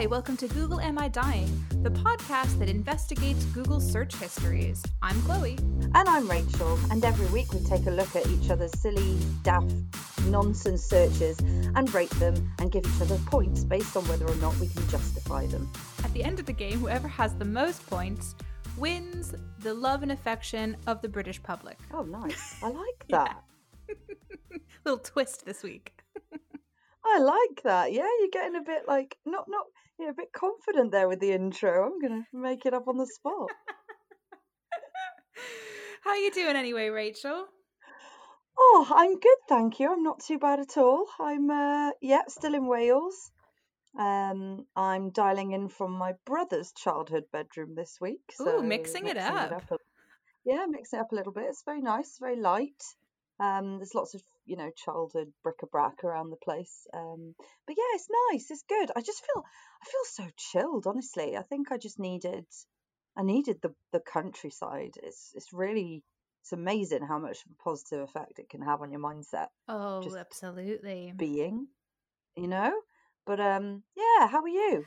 Hi, welcome to Google Am I Dying, the podcast that investigates Google search histories. I'm Chloe. And I'm Rachel, and every week we take a look at each other's silly, daft, nonsense searches and rate them and give each other points based on whether or not we can justify them. At the end of the game, whoever has the most points wins the love and affection of the British public. Oh, nice. I like that. Little twist this week. I like that. Yeah, you're getting a bit like not not know, a bit confident there with the intro. I'm gonna make it up on the spot. How are you doing anyway, Rachel? Oh, I'm good, thank you. I'm not too bad at all. I'm uh yeah, still in Wales. Um, I'm dialing in from my brother's childhood bedroom this week. So Ooh, mixing, it up. It up a, yeah, mixing it up a little bit. It's very nice, very light. Um, there's lots of you know childhood bric-a-brac around the place. Um, but yeah, it's nice. It's good. I just feel I feel so chilled. Honestly, I think I just needed I needed the the countryside. It's it's really it's amazing how much of a positive effect it can have on your mindset. Oh, just absolutely. Being, you know. But um, yeah. How are you?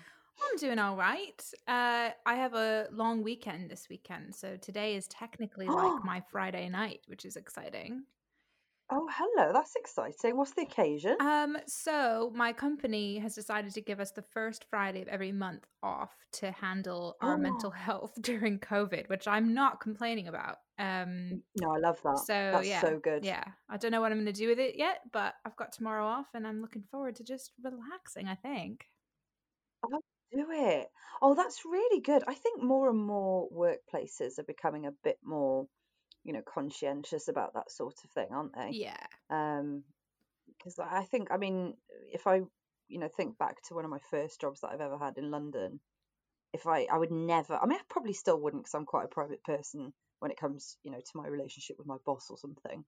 I'm doing all right. Uh, I have a long weekend this weekend, so today is technically like my Friday night, which is exciting. Oh, hello. That's exciting. What's the occasion? Um, so my company has decided to give us the first Friday of every month off to handle our mental Oh, health during COVID, which I'm not complaining about. Um, no, I love that. so That's yeah, so good. yeah. I don't know what I'm going to do with it yet, but I've got tomorrow off, and I'm looking forward to just relaxing. I think. Oh, do it. Oh, that's really good. I think more and more workplaces are becoming a bit more, you know, conscientious about that sort of thing, aren't they? Yeah. Um, because I think, I mean, if I, you know, think back to one of my first jobs that I've ever had in London, if I, I would never, I mean, I probably still wouldn't because I'm quite a private person when it comes, you know, to my relationship with my boss or something.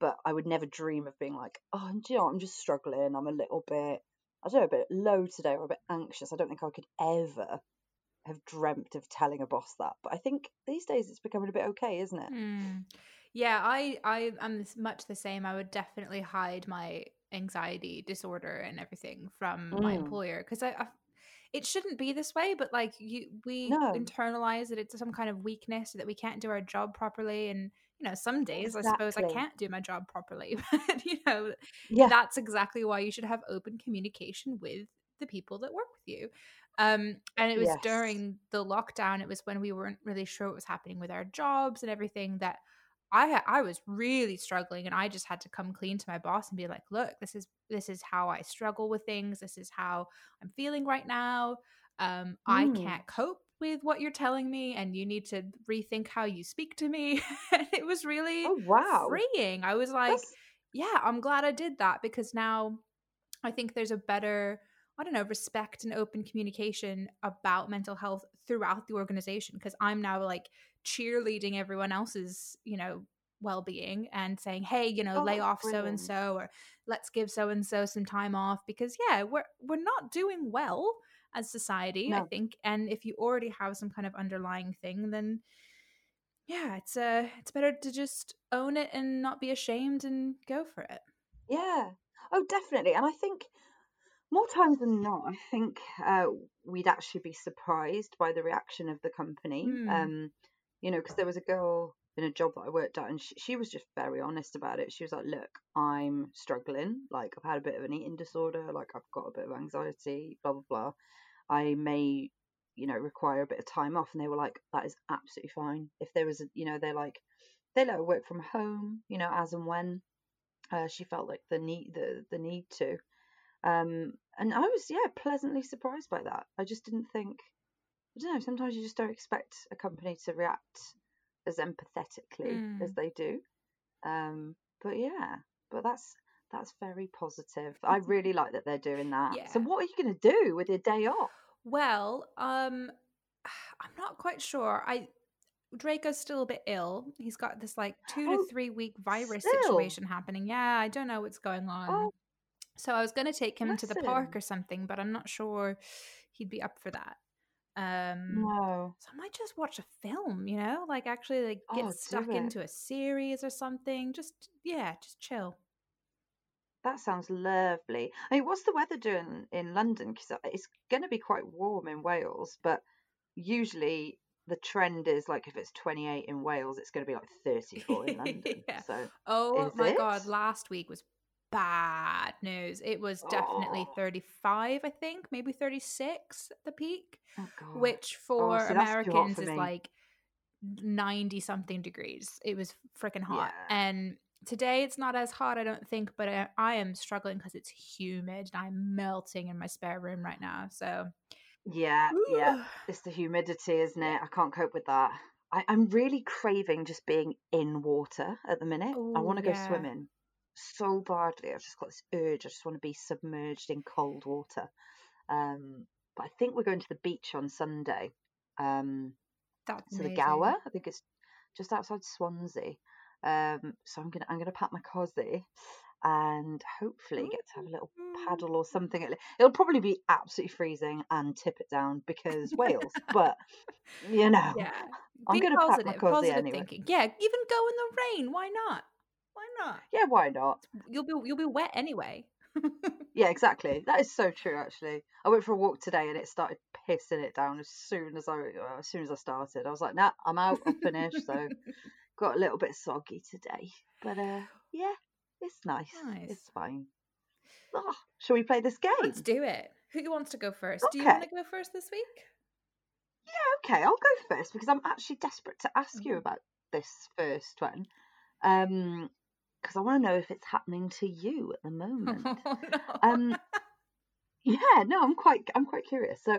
But I would never dream of being like, oh, do you know, I'm just struggling. I'm a little bit, I don't know, a bit low today or a bit anxious. I don't think I could ever have dreamt of telling a boss that. But I think these days it's becoming a bit okay, isn't it? Hmm. Yeah, I I am much the same. I would definitely hide my anxiety disorder and everything from my Mm. employer because I, I it shouldn't be this way, but like you we No, internalize that it's some kind of weakness that we can't do our job properly and you know, some days I suppose I can't do my job properly, but you know, Yeah. that's exactly why you should have open communication with the people that work with you. Um, and it was Yes. during the lockdown, it was when we weren't really sure what was happening with our jobs and everything that I I was really struggling and I just had to come clean to my boss and be like, "Look, this is this is how I struggle with things. This is how I'm feeling right now. Um I Mm. can't cope with what you're telling me and you need to rethink how you speak to me." it was really Oh, wow. freeing. I was like, That's "Yeah, I'm glad I did that because now I think there's a better, I don't know, respect and open communication about mental health throughout the organization because I'm now like cheerleading everyone else's, you know, well-being and saying, "Hey, you know, oh, lay off so and so or let's give so and so some time off because yeah, we're we're not doing well as society, I think, and if you already have some kind of underlying thing, then yeah, it's uh it's better to just own it and not be ashamed and go for it. Yeah. Oh, definitely. And I think more times than not, I think uh, we'd actually be surprised by the reaction of the company. Hmm. Um, you know, because there was a girl in a job that I worked at, and she, she was just very honest about it. She was like, "Look, I'm struggling. Like, I've had a bit of an eating disorder. Like, I've got a bit of anxiety. Blah blah blah. I may, you know, require a bit of time off." And they were like, "That is absolutely fine. If there was, a, you know, they're like, they let her work from home. You know, as and when uh, she felt like the need the the need to." Um, and I was, yeah, pleasantly surprised by that. I just didn't think, I don't know, sometimes you just don't expect a company to react as empathetically as Hmm. they do. Um, but yeah, but that's that's very positive. I really like that they're doing that. Yeah. So what are you going to do with your day off? Well, um, I'm not quite sure. I Draco's still a bit ill. He's got this like two to three week virus still. situation happening. Yeah, I don't know what's going on. Oh, So I was going to take him to the park or something, but I'm not sure he'd be up for that. Um, No. so I might just watch a film, you know, like actually like Oh, get do stuck into a series or something. Just yeah, just chill. That sounds lovely. I mean, what's the weather doing in London? Because it's going to be quite warm in Wales, but usually the trend is like if it's 28 in Wales, it's going to be like 34 in London. yeah. So, oh my it? god, last week was bad news. It was definitely oh. 35, I think, maybe 36 at the peak, oh which oh, for oh, Americans for is like 90 something degrees. It was freaking hot. Yeah. And today it's not as hot, I don't think, but I, I am struggling because it's humid and I'm melting in my spare room right now. So, yeah, Ooh. yeah. It's the humidity, isn't it? I can't cope with that. I, am really craving just being in water at the minute. Ooh, I want to go yeah. swimming so badly. I've just got this urge. I just want to be submerged in cold water. Um, but I think we're going to the beach on Sunday. Um, That's to the Gower. I think it's just outside Swansea. Um, so I'm gonna I'm gonna pack my cosy and hopefully get to have a little paddle or something. It'll probably be absolutely freezing and tip it down because Wales, but you know, yeah. I'm going to pack my cozy anyway. Thinking. Yeah, even go in the rain. Why not? Why not? Yeah, why not? You'll be you'll be wet anyway. yeah, exactly. That is so true. Actually, I went for a walk today and it started pissing it down as soon as I uh, as soon as I started. I was like, nah, I'm out. I'm finished. so got a little bit soggy today, but uh, yeah, it's nice. nice. It's fine. Oh, shall we play this game? Let's do it. Who wants to go first? Okay. Do you want to go first this week? Yeah, okay, I'll go first because I'm actually desperate to ask mm-hmm. you about this first one. Um, because I want to know if it's happening to you at the moment. Oh, no. Um, yeah, no, I'm quite, I'm quite curious. So,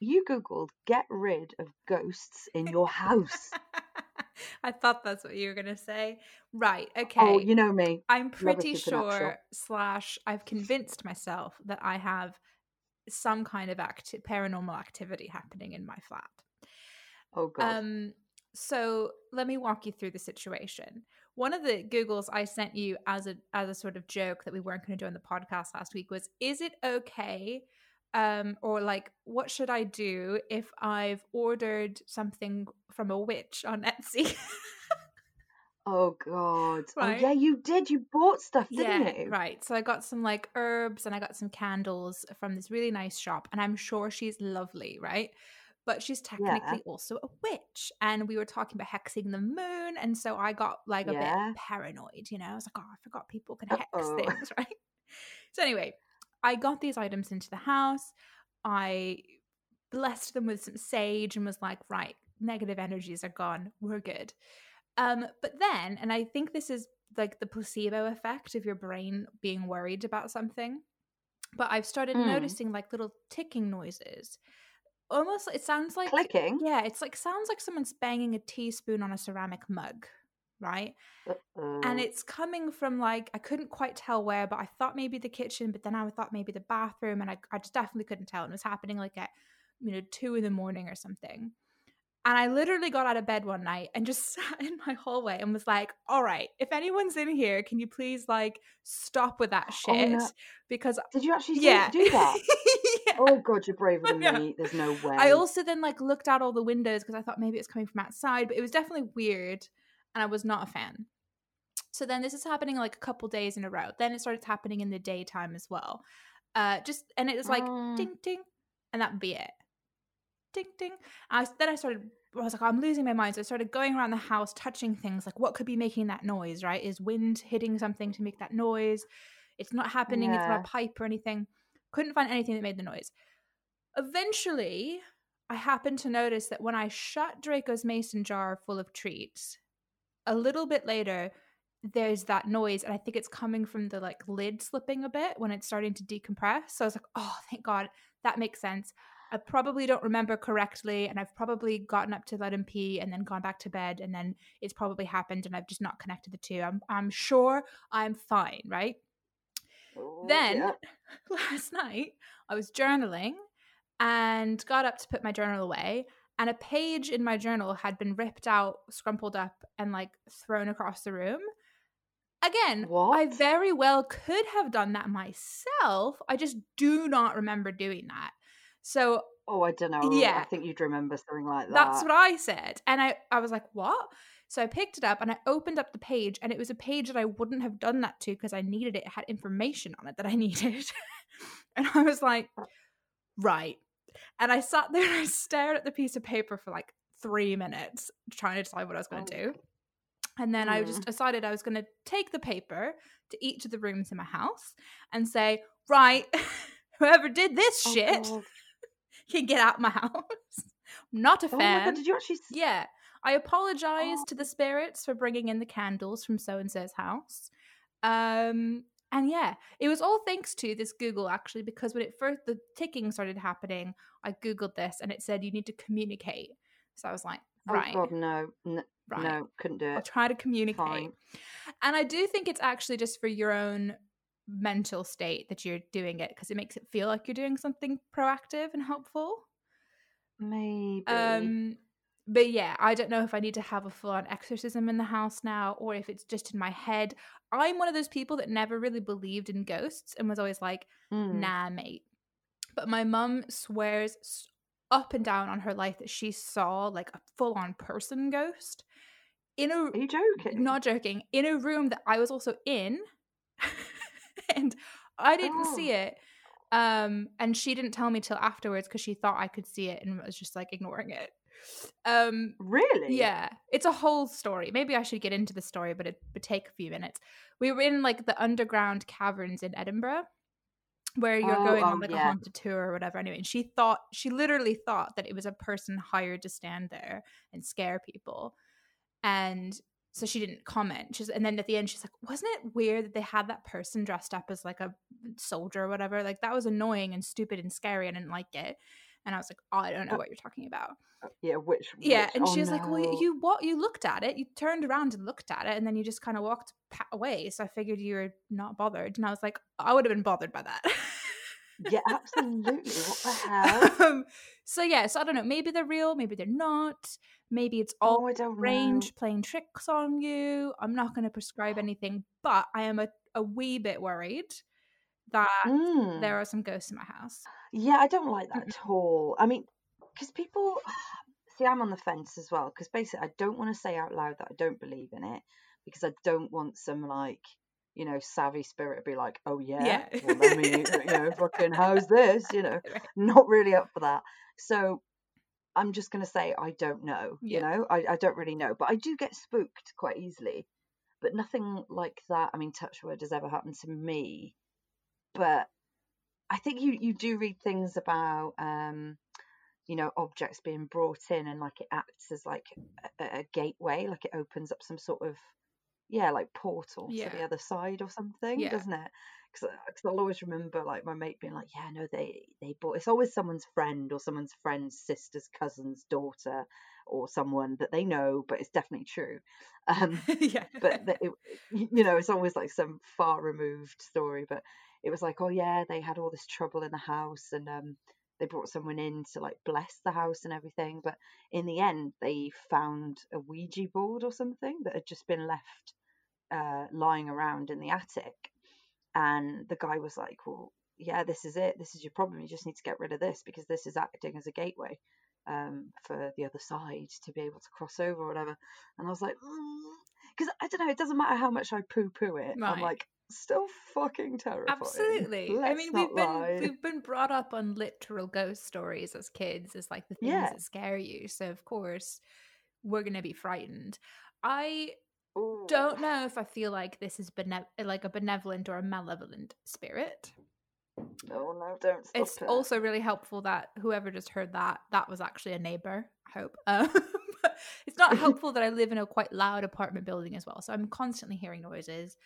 you googled "get rid of ghosts in your house." I thought that's what you were gonna say. Right. Oh, okay. Oh, you know me. I'm pretty sure. Slash, I've convinced myself that I have some kind of acti- paranormal activity happening in my flat. Oh god. Um. So let me walk you through the situation. One of the Googles I sent you as a as a sort of joke that we weren't going to do on the podcast last week was: Is it okay um or like what should i do if i've ordered something from a witch on etsy? Oh god. Right? oh yeah you did. You bought stuff didn't yeah, you? right. So i got some like herbs and i got some candles from this really nice shop and i'm sure she's lovely right but she's technically yeah. also a witch. And we were talking about hexing the moon. And so I got like a yeah. bit paranoid, you know? I was like, oh, I forgot people can hex Uh-oh. things, right? So anyway, I got these items into the house. I blessed them with some sage and was like, right, negative energies are gone. We're good. Um, but then, and I think this is like the placebo effect of your brain being worried about something. But I've started mm. noticing like little ticking noises. Almost, it sounds like clicking. Yeah, it's like sounds like someone's banging a teaspoon on a ceramic mug right? Uh-oh. And it's coming from like I couldn't quite tell where, but I thought maybe the kitchen, but then I thought maybe the bathroom, and I I just definitely couldn't tell. And it was happening like at you know two in the morning or something. And I literally got out of bed one night and just sat in my hallway and was like, all right, if anyone's in here, can you please like stop with that shit? Oh, no. Because Did you actually yeah. do that? yeah. Oh god, you're braver than me. There's no way. I also then like looked out all the windows because I thought maybe it's coming from outside, but it was definitely weird and I was not a fan. So then this is happening like a couple days in a row. Then it started happening in the daytime as well. Uh, just and it was like um. ding ding, and that would be it. Ding ding. I then I started. I was like, oh, I'm losing my mind. So I started going around the house, touching things like what could be making that noise. Right? Is wind hitting something to make that noise? It's not happening. Yeah. It's not a pipe or anything. Couldn't find anything that made the noise. Eventually, I happened to notice that when I shut Draco's mason jar full of treats, a little bit later there's that noise and i think it's coming from the like lid slipping a bit when it's starting to decompress so i was like oh thank god that makes sense i probably don't remember correctly and i've probably gotten up to let him pee and then gone back to bed and then it's probably happened and i've just not connected the two i'm, I'm sure i'm fine right oh, then yeah. last night i was journaling and got up to put my journal away and a page in my journal had been ripped out, scrumpled up, and like thrown across the room. Again, what? I very well could have done that myself. I just do not remember doing that. So Oh, I don't know. Yeah. I think you'd remember something like that. That's what I said. And I, I was like, what? So I picked it up and I opened up the page, and it was a page that I wouldn't have done that to because I needed it. It had information on it that I needed. and I was like, uh right. And I sat there and I stared at the piece of paper for like three minutes trying to decide what I was going to Oh. do. And then I just decided I was going to take the paper to each of the rooms in my house and say, right, whoever did this Oh, shit God. Can get out my house. Not a Oh my fan. god, did you actually? Yeah. I apologize Oh. to the spirits for bringing in the candles from so and so's house. Um and yeah, it was all thanks to this Google actually because when it first the ticking started happening, I googled this and it said you need to communicate. So I was like, right, Oh god, no, no, right. no, couldn't do it. I'll try to communicate. Fine. And I do think it's actually just for your own mental state that you're doing it because it makes it feel like you're doing something proactive and helpful. Maybe. Um, but yeah, I don't know if I need to have a full on exorcism in the house now or if it's just in my head. I'm one of those people that never really believed in ghosts and was always like, Mm. nah, mate. But my mum swears up and down on her life that she saw like a full on person ghost in a Are you joking? not joking in a room that I was also in and I didn't Oh. see it um and she didn't tell me till afterwards because she thought I could see it and was just like ignoring it. Um Really? yeah it's a whole story. Maybe I should get into the story but it would take a few minutes. We were in like the underground caverns in Edinburgh where you're Oh, going oh, on like a haunted tour or whatever. Anyway and she thought she literally thought that it was a person hired to stand there and scare people. And so she didn't comment. She's and then at the end she's like wasn't it weird that they had that person dressed up as like a soldier or whatever? Like that was annoying and stupid and scary. I didn't like it. And i was like oh i don't know what you're talking about. Yeah. Which? yeah and oh, she was like well you what you looked at it. You turned around and looked at it and then you just kind of walked away. So i figured you were not bothered. And i was like i would have been bothered by that Yeah, absolutely. What the hell? um, so yeah so i don't know maybe they're real maybe they're not maybe it's all oh, don't know. range playing tricks on you. I'm not going to prescribe anything, but I am a, a wee bit worried that Mm. there are some ghosts in my house. Yeah, I don't like that at all. I mean, because people see, I'm on the fence as well. Because basically, I don't want to say out loud that I don't believe in it because I don't want some like, you know, savvy spirit be like, oh yeah, Yeah. well let me, you know, fucking how's this, you know, Right. not really up for that. So I'm just gonna say I don't know. Yeah. You know, I, I don't really know, but I do get spooked quite easily. But nothing like that. I mean, touch word has ever happened to me. But I think you you do read things about um, you know, objects being brought in and like it acts as like a, a gateway, like it opens up some sort of yeah, like portal to the other side or something, Yeah. doesn't it? Because I'll always remember like my mate being like, yeah, no, they they bought. It's always someone's friend or someone's friend's sister's cousin's daughter or someone that they know, but it's definitely true. Um, yeah. but that it, you know it's always like some far removed story but it was like oh yeah they had all this trouble in the house and um they brought someone in to like bless the house and everything but in the end they found a ouija board or something that had just been left uh lying around in the attic. And the guy was like well yeah this is it. This is your problem. You just need to get rid of this because this is acting as a gateway um, for the other side to be able to cross over or whatever. And I was like, because I don't know, it doesn't matter how much I poo poo it. I'm like, still fucking terrifying. Absolutely. I Let's I mean, we've been lie. we've been brought up on literal ghost stories as kids as like the things Yeah. that scare you. So of course, we're going to be frightened. I Ooh. don't know if I feel like this is bene- like a benevolent or a malevolent spirit. Oh no, don't stop it's it. also really helpful that whoever just heard that that was actually a neighbor i hope um, it's not helpful that i live in a quite loud apartment building as well so i'm constantly hearing noises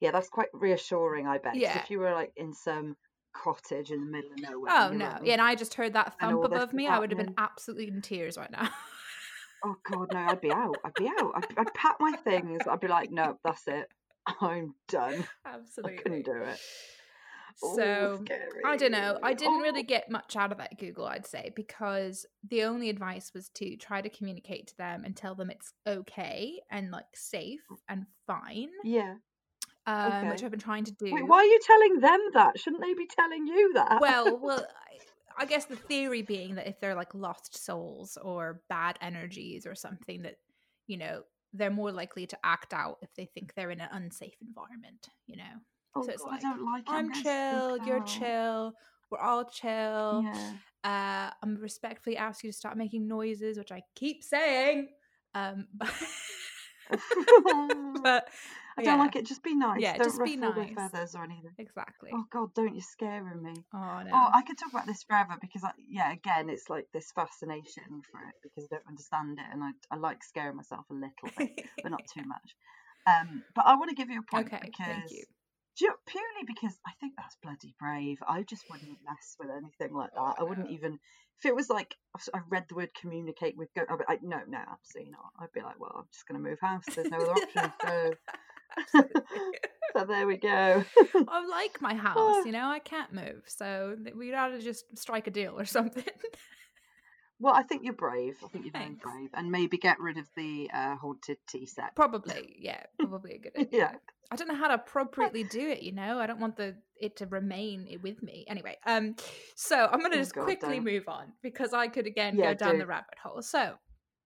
yeah, that's quite reassuring. I bet. Yeah. If you were like in some cottage in the middle of nowhere. oh no yeah and i just heard that thump above me i would have been absolutely in tears right now Oh god, no, I'd be out. I'd be out. I'd, I'd pack my things. I'd be like, no, that's it. I'm done. I absolutely couldn't do it. So scary. I don't know. I didn't really Oh. get much out of that Google, I'd say, because the only advice was to try to communicate to them and tell them it's okay and like safe mm. and fine, Yeah. Um, which I've been trying to do. Wait, why are you telling them that? Shouldn't they be telling you that? well, well, I guess the theory being that if they're like lost souls or bad energies or something, that you know they're more likely to act out if they think they're in an unsafe environment. You know, Oh, so it's God, like I don't like I'm chill, you're out. chill, we're all chill. Yeah. Uh, I'm respectfully ask you to stop making noises, which I keep saying. Um, but, but I yeah, don't like it. Just be nice. Yeah, don't just be ruffle nice. the feathers or anything. exactly. Oh God, don't you're scaring me. Oh no. Oh, I could talk about this forever because, I, yeah, again, it's like this fascination for it because I don't understand it, and I, I like scaring myself a little bit, but not too much. Um, but I want to give you a point okay, because thank you. do you purely because I think that's bloody brave. I just wouldn't mess with anything like that. I wouldn't even if it was like I read the word communicate with go. I'd be like, no, no, absolutely not. I'd be like, well, I'm just going to move house. There's no other option. So, so there we go. I like my house, Oh. you know, I can't move. So we'd rather just strike a deal or something. Well, I think you're brave. I think you're very brave, and maybe get rid of the uh, haunted tea set. probably, yeah, probably a good idea. Yeah. I don't know how to appropriately do it, you know. I don't want the it to remain with me. Anyway, um so I'm going to Oh, just God, quickly don't. move on because I could again Yeah, go down do. the rabbit hole. So,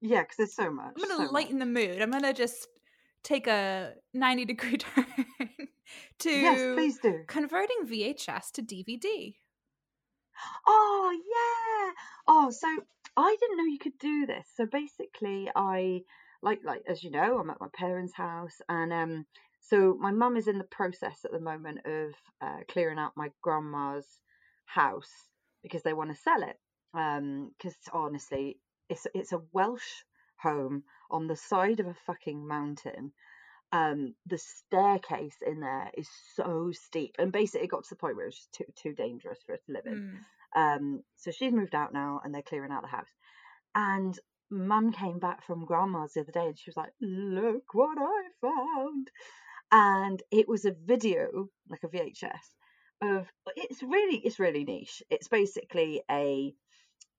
Yeah, because there's so much. I'm going so to lighten much. the mood. I'm going to just take a 90 degree turn to Yes, please do. converting VHS to DVD. Oh yeah. Oh, so I didn't know you could do this. So basically, I like like as you know, I'm at my parents' house, and um, so my mum is in the process at the moment of uh, clearing out my grandma's house because they want to sell it. Um, because honestly, it's it's a Welsh home on the side of a fucking mountain. Um, the staircase in there is so steep, and basically it got to the point where it was just too too dangerous for us to live in. Mm. Um, so she's moved out now and they're clearing out the house. And mum came back from grandma's the other day and she was like, Look what I found. And it was a video, like a VHS, of it's really it's really niche. It's basically a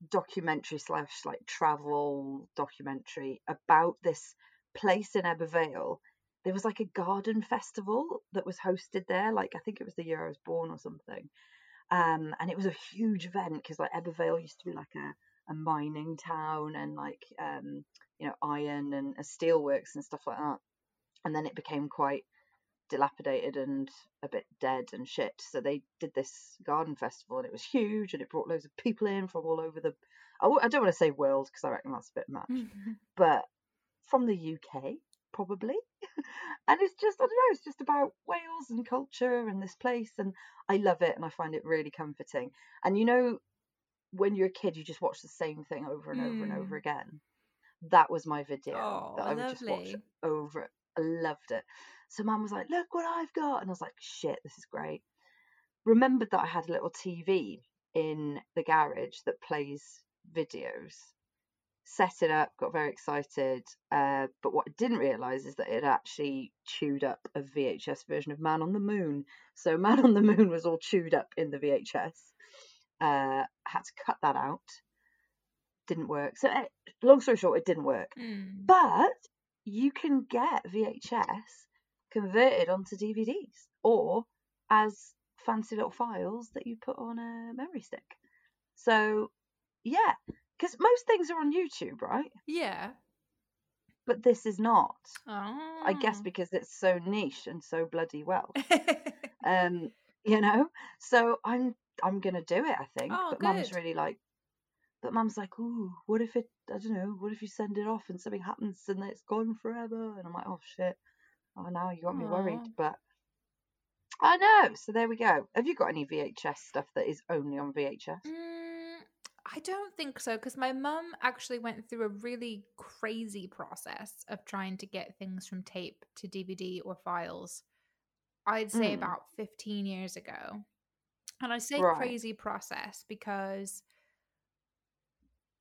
documentary slash like travel documentary about this place in Ebbw Vale. There was like a garden festival that was hosted there, like I think it was the year I was born or something um, and it was a huge event because like Ebbw Vale used to be like a, a mining town and like um, you know iron and uh, steelworks and stuff like that, and then it became quite dilapidated and a bit dead and shit. So they did this garden festival and it was huge and it brought loads of people in from all over the. I don't want to say world because I reckon that's a bit much, but from the UK probably. and it's just I don't know, it's just about Wales and culture and this place and I love it and I find it really comforting. And you know when you're a kid you just watch the same thing over and over and over Mm. again. That was my video Oh, that I would just watch over. I loved it. So mum was like, "Look what I've got," and I was like, "Shit, this is great." Remembered that I had a little TV in the garage that plays videos. Set it up, got very excited. Uh, but what I didn't realise is that it actually chewed up a VHS version of Man on the Moon. So Man on the Moon was all chewed up in the VHS. Uh, had to cut that out. Didn't work. So, eh, long story short, it didn't work. Mm. But you can get VHS converted onto DVDs or as fancy little files that you put on a memory stick. So, yeah, because most things are on YouTube, right? Yeah. But this is not. Oh. I guess because it's so niche and so bloody well. Um, you know. So I'm I'm gonna do it. I think. Oh, but mum's really like. But mum's like, ooh, what if it? I don't know. What if you send it off and something happens and it's gone forever? And I'm like, oh shit. Oh, now you got me worried. But I know. So there we go. Have you got any VHS stuff that is only on VHS? Mm, I don't think so because my mum actually went through a really crazy process of trying to get things from tape to DVD or files. I'd say Mm. about 15 years ago. And I say Right. crazy process because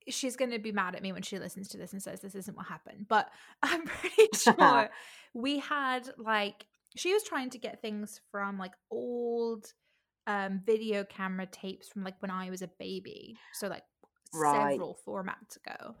she's going to be mad at me when she listens to this and says this isn't what happened. But I'm pretty sure we had like she was trying to get things from like old um video camera tapes from like when I was a baby. So like Right. several formats ago.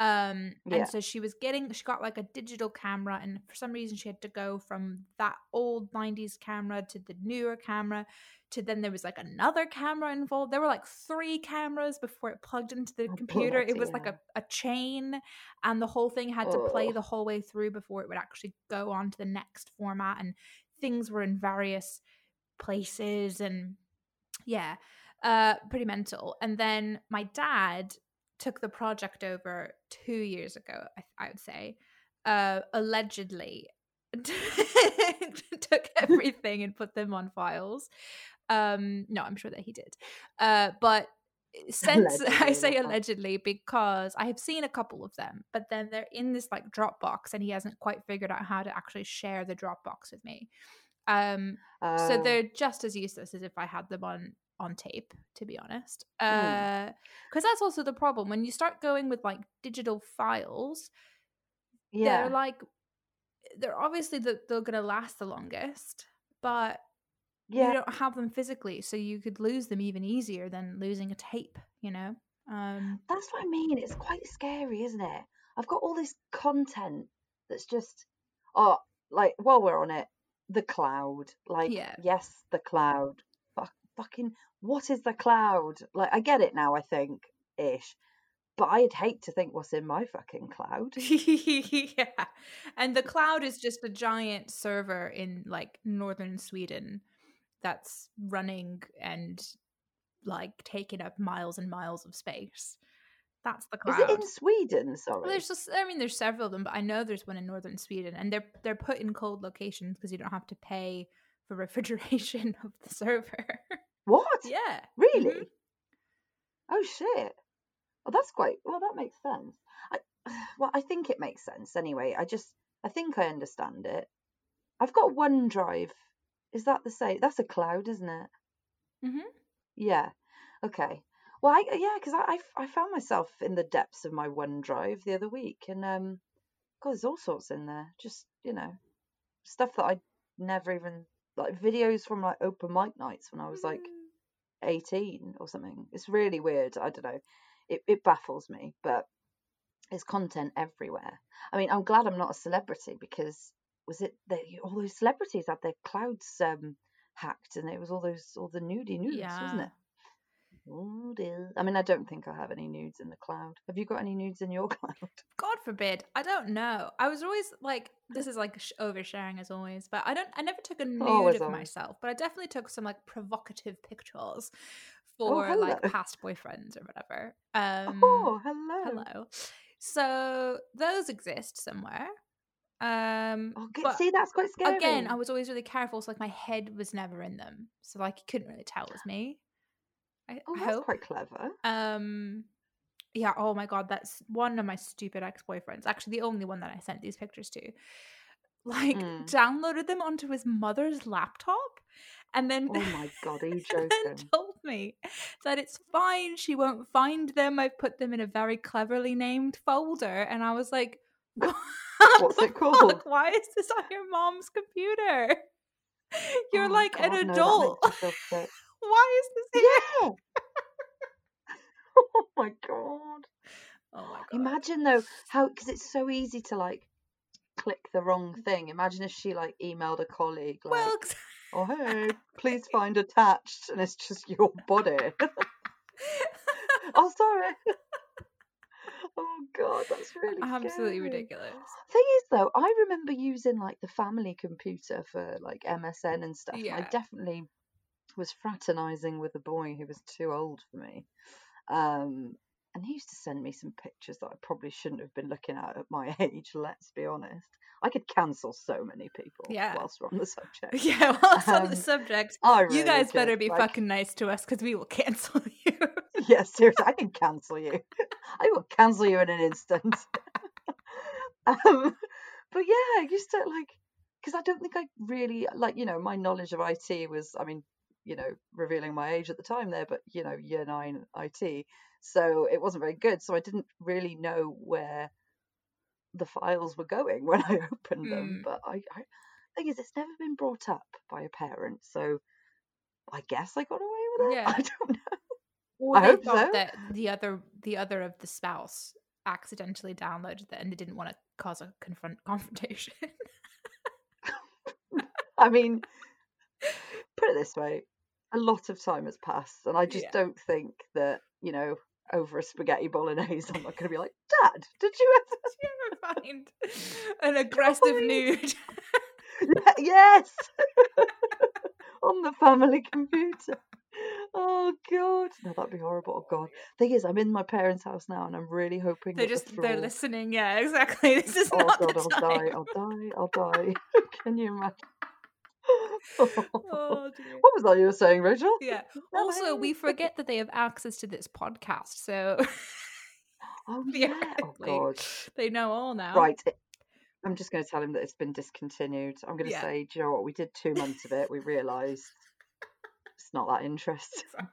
Um, Yeah. and so she was getting, she got like a digital camera, and for some reason she had to go from that old 90s camera to the newer camera. To then there was like another camera involved. There were like three cameras before it plugged into the Oh, computer. It was like a, a chain, and the whole thing had to play the whole way through before it would actually go on to the next format. And things were in various places, and yeah, uh, pretty mental. And then my dad took the project over two years ago, I, I would say, uh, allegedly took everything and put them on files. Um, no, I'm sure that he did. Uh, but since I say allegedly because I have seen a couple of them, but then they're in this like Dropbox, and he hasn't quite figured out how to actually share the Dropbox with me. Um, so Oh. they're just as useless as if I had them on on tape, to be honest. Mm. Because that's also the problem when you start going with like digital files. yeah. They're like they're obviously the, they're gonna last the longest, but you don't have them physically, so you could lose them even easier than losing a tape. You know. Um, That's what I mean. It's quite scary, isn't it? I've got all this content that's just oh, like while we're on it, the cloud. Like Yeah. yes, the cloud. Fuck, fucking what is the cloud? Like I get it now, I think ish. But I'd hate to think what's in my fucking cloud. yeah. And the cloud is just a giant server in like northern Sweden that's running and like taking up miles and miles of space. That's the cloud. Is it in Sweden? Sorry. Well, there's just I mean there's several of them, but I know there's one in northern Sweden and they're they're put in cold locations because you don't have to pay for refrigeration of the server. What? yeah. Really? Mhm. Oh shit. Well, that's quite. Well, that makes sense. I, well, I think it makes sense anyway. I just, I think I understand it. I've got OneDrive. Is that the same? That's a cloud, isn't it? Mhm. Yeah. Okay. Well, I, yeah, because I, I, I found myself in the depths of my OneDrive the other week, and um, God, there's all sorts in there. Just you know, stuff that I never even like videos from like open mic nights when I was like Mm. 18 or something. It's really weird. I don't know. It it baffles me, but there's content everywhere. I mean, I'm glad I'm not a celebrity because was it that all those celebrities had their clouds um hacked and it was all those all the nudie nudes, wasn't it? Oh dear. I mean, I don't think I have any nudes in the cloud. Have you got any nudes in your cloud? God forbid. I don't know. I was always like, this is like sh- oversharing as always, but I don't. I never took a nude Always, of always. myself, but I definitely took some like provocative pictures Oh, for like past boyfriends or whatever. Um, Oh, hello. hello. So those exist somewhere. Um, Oh, but See, that's quite scary. again, I was always really careful, so like my head was never in them, so like you couldn't really tell it was me. I, oh, that's hope. quite clever. Um yeah, oh my god, that's one of my stupid ex-boyfriends. Actually the only one that I sent these pictures to. Like Mm. downloaded them onto his mother's laptop and then Oh my god, are you then joking? told me that it's fine, she won't find them. I've put them in a very cleverly named folder and I was like what What's it called? fuck? Why is this on your mom's computer? You're Oh, like an God, no, that adult. makes me feel sick. Why is this here? Yeah. oh my god. Oh my god. Imagine though how because it's so easy to like click the wrong mm. thing. Imagine if she like emailed a colleague like, well, "Oh hey, please find attached," and it's just your body. oh sorry. oh god, that's really absolutely scary. ridiculous. Thing is though, I remember using like the family computer for like MSN and stuff. and I definitely was fraternizing with a boy who was too old for me. Um, and he used to send me some pictures that I probably shouldn't have been looking at at my age, let's be honest. I could cancel so many people Yeah. whilst we're on the subject. Yeah, whilst it's on the Um, subject. I You really guys better be like- fucking nice to us because we will cancel you. Yeah, seriously, I can cancel you. I will cancel you in an instant. um, but yeah, I used to like because I don't think I really like you know my knowledge of IT was I mean you know revealing my age at the time there, but you know year nine IT, so it wasn't very good. So I didn't really know where the files were going when I opened them. Mm. But I, I thing is, it's never been brought up by a parent, so I guess I got away with it. Yeah. I don't know. Or I they hope thought so. that the other the other of the spouse accidentally downloaded it and they didn't want to cause a confront confrontation. I mean, put it this way: a lot of time has passed, and I just Yeah. don't think that you know over a spaghetti bolognese, I'm not going to be like, Dad, did you ever? Did you ever find an aggressive nude? yes, on the family computer. Oh god, no, that'd be horrible. Oh god. Thing is, I'm in my parents' house now, and I'm really hoping They're that the just they're listening. Yeah, exactly. This is Oh not god, the I'll time. die, I'll die, I'll die. Can you imagine? Oh. What was that you were saying, Rachel? Yeah. Also, we forget that they have access to this podcast, so Oh yeah. Oh god. they know all now. Right. I'm just going to tell him that it's been discontinued. I'm going to Yeah. say, do you know what? We did two months of it. We realised it's not that interesting.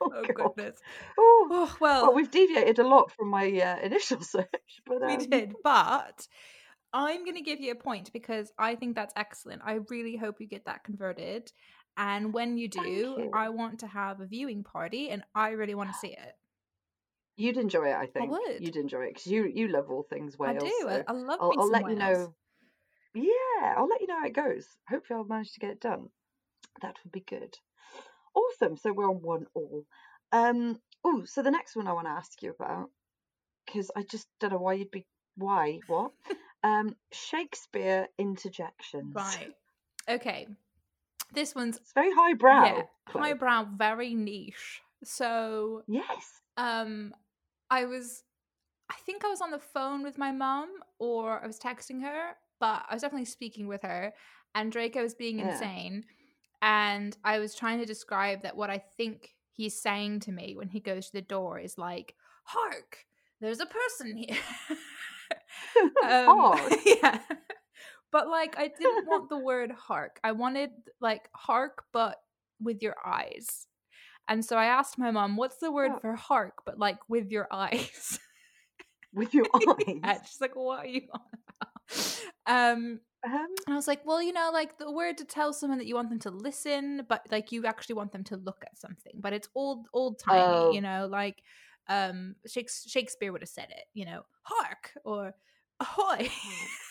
Oh, oh god. goodness. Oh, Oh well, well, we've deviated a lot from my uh, initial search, but we um, did, but I'm going to give you a point because I think that's excellent. I really hope you get that converted. And when you do, you. I want to have a viewing party and I really want to see it. You'd enjoy it, I think. would. You'd enjoy it because you you love all things Wales. I do. so I, I love I'll, I'll let you know. Yeah, I'll let you know how it goes. Hopefully, I'll manage to get it done. That would be good. Awesome. So we're on one all. Um. Oh, so the next one I want to ask you about because I just don't know why you'd be why what um Shakespeare interjections. Right. Okay. This one's It's very highbrow. yeah, Chloe. highbrow, very niche. So Yes. um I was I think I was on the phone with my mum or I was texting her, but I was definitely speaking with her and Draco was being Yeah. insane and I was trying to describe that what I think he's saying to me when he goes to the door is like, "Hark, there's a person here." um, yeah. But like I didn't want the word hark. I wanted like hark but with your eyes. And so I asked my mom, "What's the word Oh. for hark but like with your eyes?" With your eyes. and she's like, "What are you on about?" Um Um, and I was like, well, you know, like the word to tell someone that you want them to listen, but like you actually want them to look at something. But it's old, old timey, Oh. you know, like um Shakes- Shakespeare would have said it, you know, hark or ahoy.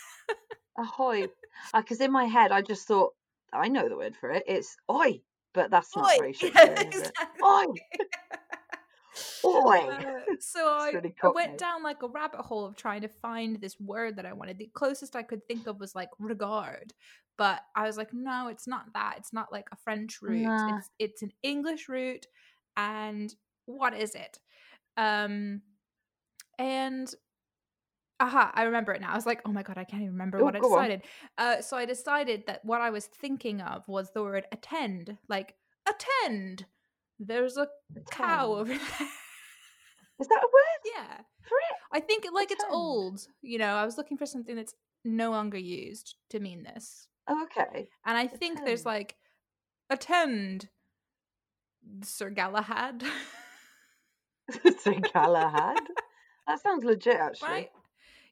ahoy. Because in my head, I just thought, I know the word for it. It's oi. But that's not Oi. very Yeah, Shakespearean, exactly. Oi. Oi. Uh, so I, really I went cockney. down like a rabbit hole of trying to find this word that I wanted. The closest I could think of was like regard, but I was like, no, it's not that. It's not like a French root. Nah. It's it's an English root, and what is it? Um, and aha, I remember it now. I was like, oh my god, I can't even remember Oh, what I decided. Uh, so I decided that what I was thinking of was the word attend, like attend. There's a cow Attend. over there. Is that a word yeah. for it? I think like it's old. You know, I was looking for something that's no longer used to mean this. Oh, okay. And I think there's like attend Sir Galahad. Sir Galahad. That sounds legit, actually. right?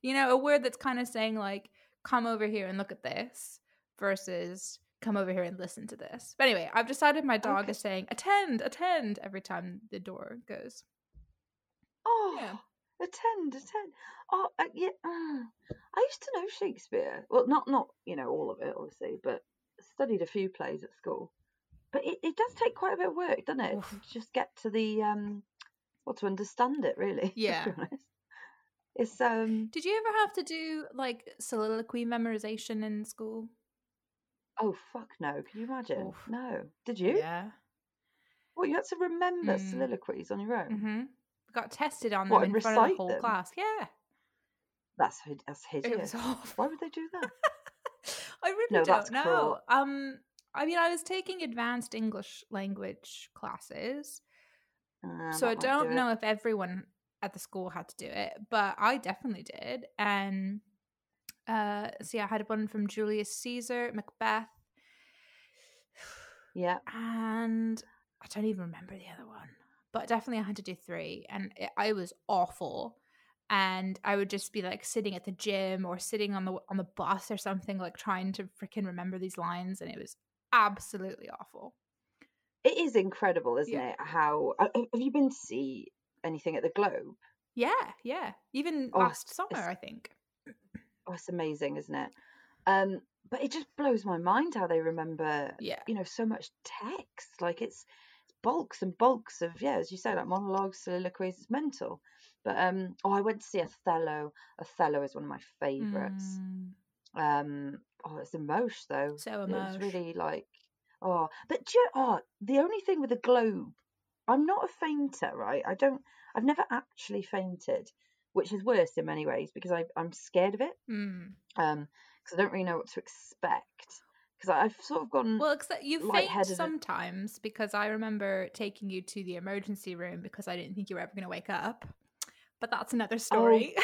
You know, a word that's kind of saying like come over here and look at this versus come over here and listen to this. But anyway, I've decided my dog Okay. is saying attend, attend every time the door goes. Oh, Yeah. attend, attend. Oh, uh, yeah. uh, I used to know Shakespeare. Well, not not you know all of it, obviously, but studied a few plays at school. But it, it does take quite a bit of work, doesn't it? Oof. To just get to the um, well, to understand it, really. Yeah. To be honest. It's um. Did you ever have to do like soliloquy memorization in school? Oh fuck no! Can you imagine? Oof. No. Did you? Yeah. Well, you had to remember Mm. soliloquies on your own. Mm-hmm. Got tested on them What, in and front of the whole them? class. Yeah. That's that's hideous. Why would they do that? I really No, don't know. cruel. Um, I mean, I was taking advanced English language classes, Uh, so I don't do it. know if everyone at the school had to do it, but I definitely did. And uh, so yeah, I had one from Julius Caesar, Macbeth, Yeah. and I don't even remember the other one, but definitely I had to do three, and it, I was awful. And I would just be like sitting at the gym or sitting on the on the bus or something, like trying to freaking remember these lines, and it was absolutely awful. It is incredible, isn't Yeah. it? How uh, have you been to see anything at the Globe? Yeah, yeah. Even Oh, last summer, I think. Oh, it's amazing, isn't it? Um, but it just blows my mind how they remember, Yeah. you know, so much text. Like it's, it's bulks and bulks of yeah, as you say, like monologues, soliloquies. It's mental. But um, oh, I went to see Othello. Othello is one of my favourites. Mm, Um, oh, it's Emosh though. so It was really like, oh, but do you, oh, the only thing with the Globe, I'm not a fainter, right? I don't, I've never actually fainted, which is worse in many ways because I, I'm scared of it. Mm. Um, because I don't really know what to expect. Because I've sort of gone, Well, except you faint sometimes because I remember taking you to the emergency room because I didn't think you were ever going to wake up. But that's another story.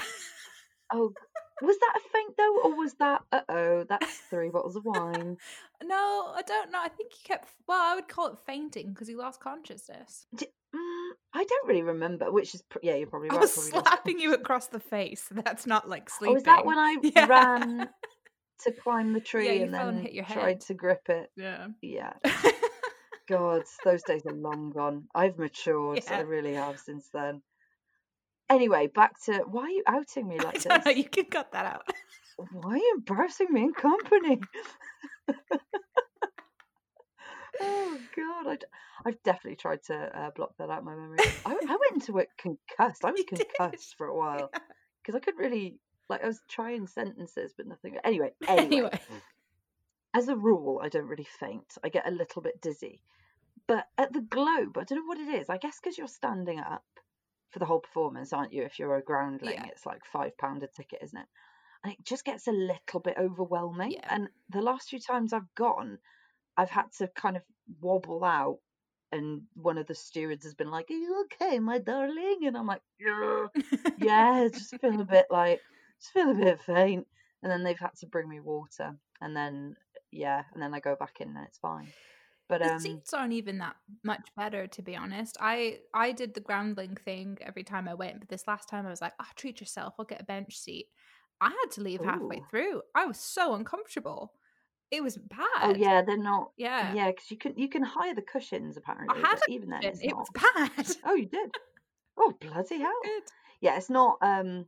oh, was that a faint though, or was that, uh oh, that's three bottles of wine? no, I don't know. I think you kept. Well, I would call it fainting because you lost consciousness. D- mm, I don't really remember, which is, pr- yeah, you're probably I was slapping you across the face. That's not like sleeping. Oh, was that when I Yeah. ran to climb the tree Yeah, and fell and then hit tried to grip it? Yeah. Yeah. God, those days are long gone. I've matured. I really have since then. Anyway, back to why are you outing me I like don't know. this? You can cut that out. Why are you embarrassing me in company? oh God, I, have definitely tried to uh, block that out of my memory. I, I went into it concussed. I was You did. concussed for a while because I couldn't really like I was trying sentences, but nothing. Anyway, anyway, Anyway. as a rule, I don't really faint. I get a little bit dizzy. But at the Globe, I don't know what it is. I guess because you're standing up for the whole performance, aren't you? If you're a groundling, Yeah. it's like five pound a ticket, isn't it? And it just gets a little bit overwhelming. Yeah. And the last few times I've gone, I've had to kind of wobble out, and one of the stewards has been like, "Are you okay, my darling?" And I'm like, "Yeah, yeah, just feel a bit like, just feel a bit faint." And then they've had to bring me water, and then yeah, and then I go back in and it's fine. But the um, seats aren't even that much better to be honest i i did the groundling thing every time i went but this last time i was like oh treat yourself i'll get a bench seat i had to leave halfway through i was so uncomfortable it was bad oh yeah, they're not. yeah, Yeah, because you can you can hire the cushions apparently. had a even then, It- not. was bad Oh, you did. Oh bloody hell! Yeah, it's not. Um,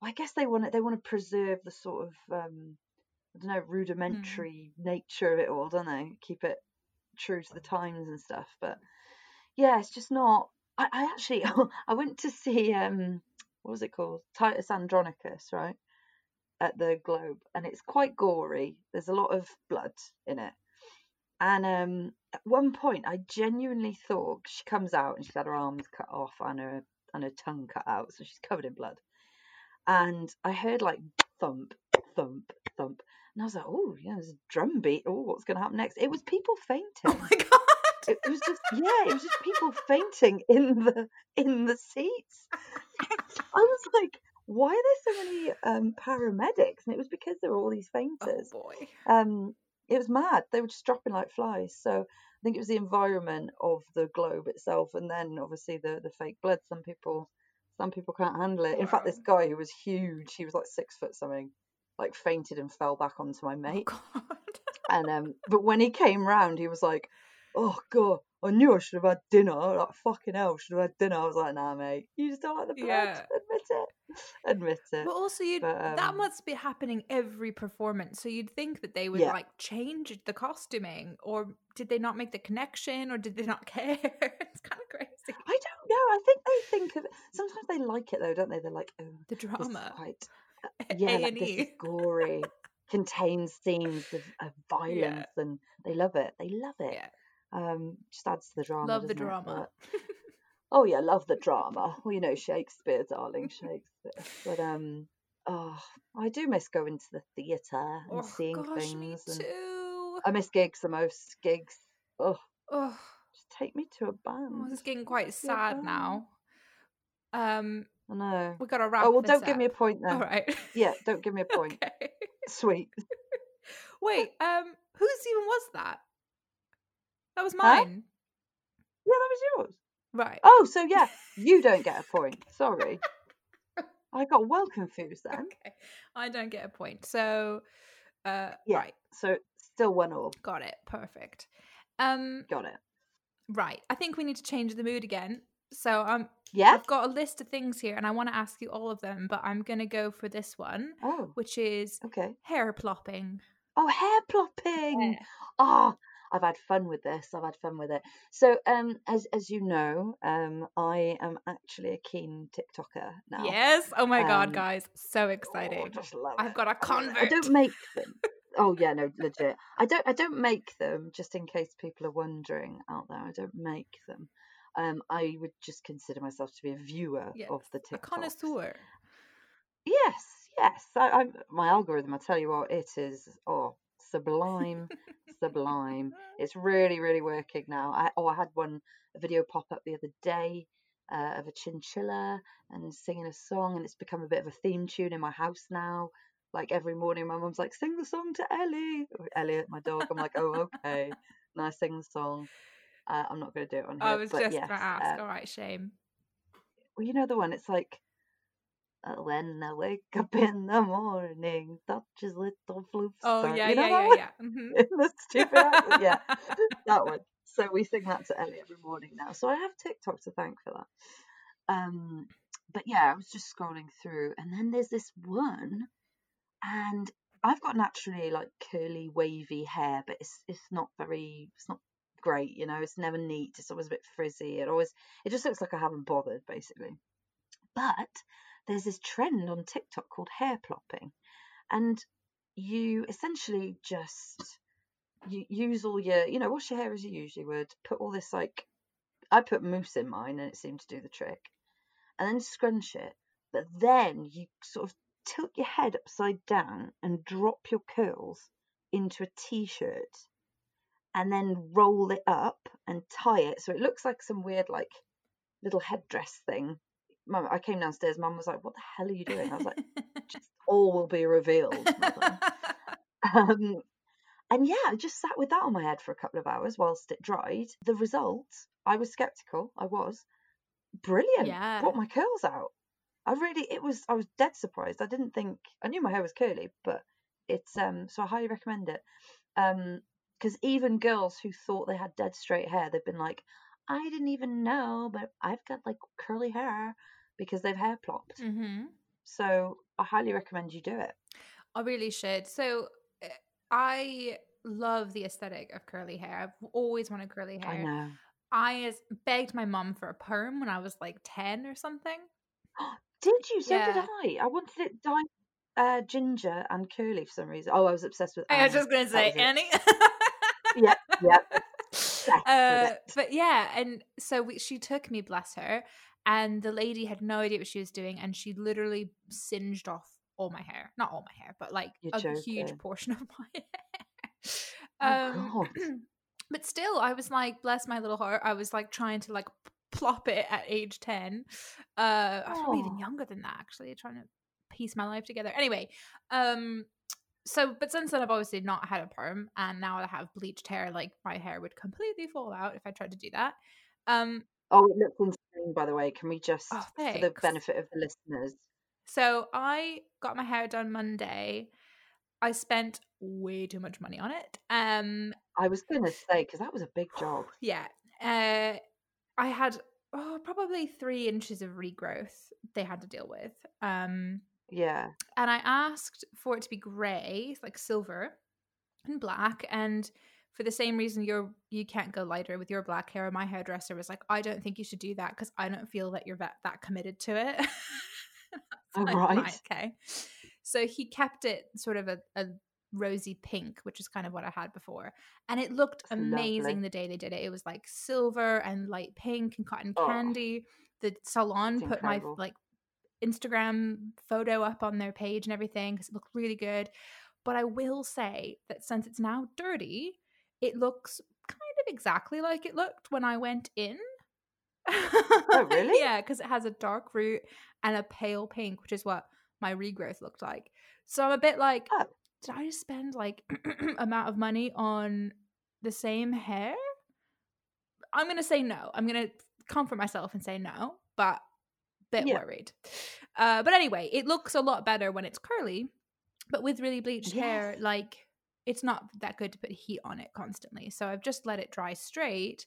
well, I guess they want to they want to preserve the sort of um, I don't know rudimentary nature of it all, don't they? Keep it true to the times and stuff. But yeah, it's just not. I, I actually I went to see um what was it called Titus Andronicus right at the Globe, and it's quite gory. There's a lot of blood in it. And um, at one point, I genuinely thought she comes out and she's had her arms cut off and her and her tongue cut out, so she's covered in blood. And I heard like thump, thump, thump, and I was like, "Oh, yeah, there's a drum beat. Oh, what's going to happen next?" It was people fainting. oh my god It was just yeah, it was just people fainting in the in the seats. I was like, "Why are there so many um, paramedics?" And it was because there were all these fainters. oh fainters boy um it was mad they were just dropping like flies so i think it was the environment of the globe itself and then obviously the the fake blood some people some people can't handle it in fact this guy who was huge he was like six foot something like fainted and fell back onto my oh mate god and um but when he came round he was like oh god i knew i should have had dinner like fucking hell should have had dinner i was like nah mate you just don't like the blood Yeah. admit it admit it But also, you'd But, that um, must be happening every performance. So you'd think that they would Yeah. like change the costuming, or did they not make the connection, or did they not care? it's kind of crazy. I don't know. I think they think of it. Sometimes they like it though, don't they? They're like, oh, The drama, quite yeah, like this is gory, contains scenes of, of violence, and they love it. They love it. Yeah, Um, just adds to the drama. love the drama. But- oh yeah, love the drama. Well, you know Shakespeare, darling Shakespeare. But um, oh, I do miss going to the theatre and Oh seeing gosh, me things. And too. I miss gigs the most. Gigs. Oh, Oh, just take me to a band. oh, this is getting quite sad now. Um, I know. we gotta wrap. Oh well, don't give me a point then. All right. Yeah, don't give me a point. okay. Sweet. Wait. Um, whose even was that? That was Huh? mine. Yeah, that was yours. Right. Oh, so yeah, you don't get a point. Sorry. I got well confused then. Okay. I don't get a point. So, uh, Yeah. right. So still one all. Got it. Perfect. Um, Got it. right. I think we need to change the mood again. So I'm Yeah. I've got a list of things here and I want to ask you all of them, but I'm going to go for this one, Oh, which is okay. hair plopping. Oh, hair plopping. Yeah. Oh, I've had fun with this. I've had fun with it. So, um, as as you know, um, I am actually a keen TikToker now. Yes. Oh my God, Um, guys. So Oh, exciting. Love I've it. got a love it. I don't make them. Oh yeah, no, legit. I don't. I don't make them. Just in case people are wondering out there, I don't make them. Um, I would just consider myself to be a viewer Yes. of the A TikToks. connoisseur. Yes, yes. I, I, my algorithm. I tell you what, it is. Oh, sublime, sublime. It's really, really working now. I oh, I had one a video pop up the other day uh, of a chinchilla and singing a song, and it's become a bit of a theme tune in my house now. Like every morning, my mum's like, "Sing the song to Ellie." Or Elliot, my dog. I'm like, "Oh, okay." And I sing the song. Uh, I'm not going to do it on here. I was just yes, about to ask. uh, All right, shame. well, you know the one. It's like, uh, when I wake up in the morning, touches little floofs. Oh, are-" yeah, you know yeah, yeah, yeah. Mhm. in the stupid accent. Yeah, that one. So we sing that to Ellie every morning now. So I have TikTok to thank for that. Um, but yeah, I was just scrolling through, and then there's this one, and I've got naturally like curly, wavy hair, but it's it's not very, it's not great, you know. It's never neat. It's always a bit frizzy. It always, it just looks like I haven't bothered, basically. But there's this trend on TikTok called hair plopping, and you essentially just you use all your, you know, wash your hair as you usually would. Put all this like, I put mousse in mine, and it seemed to do the trick. And then scrunch it, but then you sort of tilt your head upside down and drop your curls into a t-shirt, and then roll it up and tie it so it looks like some weird like little headdress thing. Mum, I came downstairs. Mum was like, "What the hell are you doing?" I was like, "Just all will be revealed." Um, and yeah, I just sat with that on my head for a couple of hours whilst it dried. The result, I was skeptical. I was brilliant. Yeah. Brought my curls out. I really, it was. I was dead surprised. I didn't think. I knew my hair was curly, but it's um. So I highly recommend it. Um, because even girls who thought they had dead straight hair, they've been like, I didn't even know, but I've got like curly hair because they've hair plopped. hmm So I highly recommend you do it. I really should. So uh, I love the aesthetic of curly hair. I've always wanted curly hair. I know. I begged my mum for a perm when I was like 10 or something. Did you? So did Yeah. I. I wanted it dyed uh, ginger and curly for some reason. Oh, I was obsessed with. It. I was just going to say. Annie. Yeah, yeah. Uh, but yeah, and so we, she took me, bless her, and the lady had no idea what she was doing, and she literally singed off all my hair. Not all my hair, but like You're a huge portion of my hair. Oh, God. but still, I was like, bless my little heart. I was like trying to like plop it at age 10. Uh, I was probably even Oh. younger than that, actually, trying to piece my life together. Anyway, um, so but since then I've obviously not had a perm, and now I have bleached hair. Like my hair would completely fall out if I tried to do that. Um, Oh, it looks insane, by the way. Can we just, Oh, for the benefit of the listeners, so I got my hair done Monday. I spent way too much money on it. Um, I was going to say, because that was a big job. yeah, uh, I had oh, probably three inches of regrowth they had to deal with. Um, Yeah. and I asked for it to be grey, like silver and black, and for the same reason you're you can't go lighter with your black hair. My hairdresser was like, I don't think you should do that because I don't feel that you're that that committed to it. Oh, Like, right. Okay. So he kept it sort of a, a rosy pink, which is kind of what I had before. And it looked That's amazing lovely. the day they did it. It was like silver and light pink and cotton Oh, candy. The salon put my like Instagram photo up on their page and everything because it looked really good. But I will say that since it's now dirty, it looks kind of exactly like it looked when I went in. Oh, really? yeah, because it has a dark root and a pale pink, which is what my regrowth looked like. So I'm a bit like, Oh. did I just spend like amount of money on the same hair? I'm gonna say no. I'm gonna comfort myself and say no, but bit Yeah. worried. Uh, but anyway, it looks a lot better when it's curly. But with really bleached hair, like it's not that good to put heat on it constantly. So I've just let it dry straight.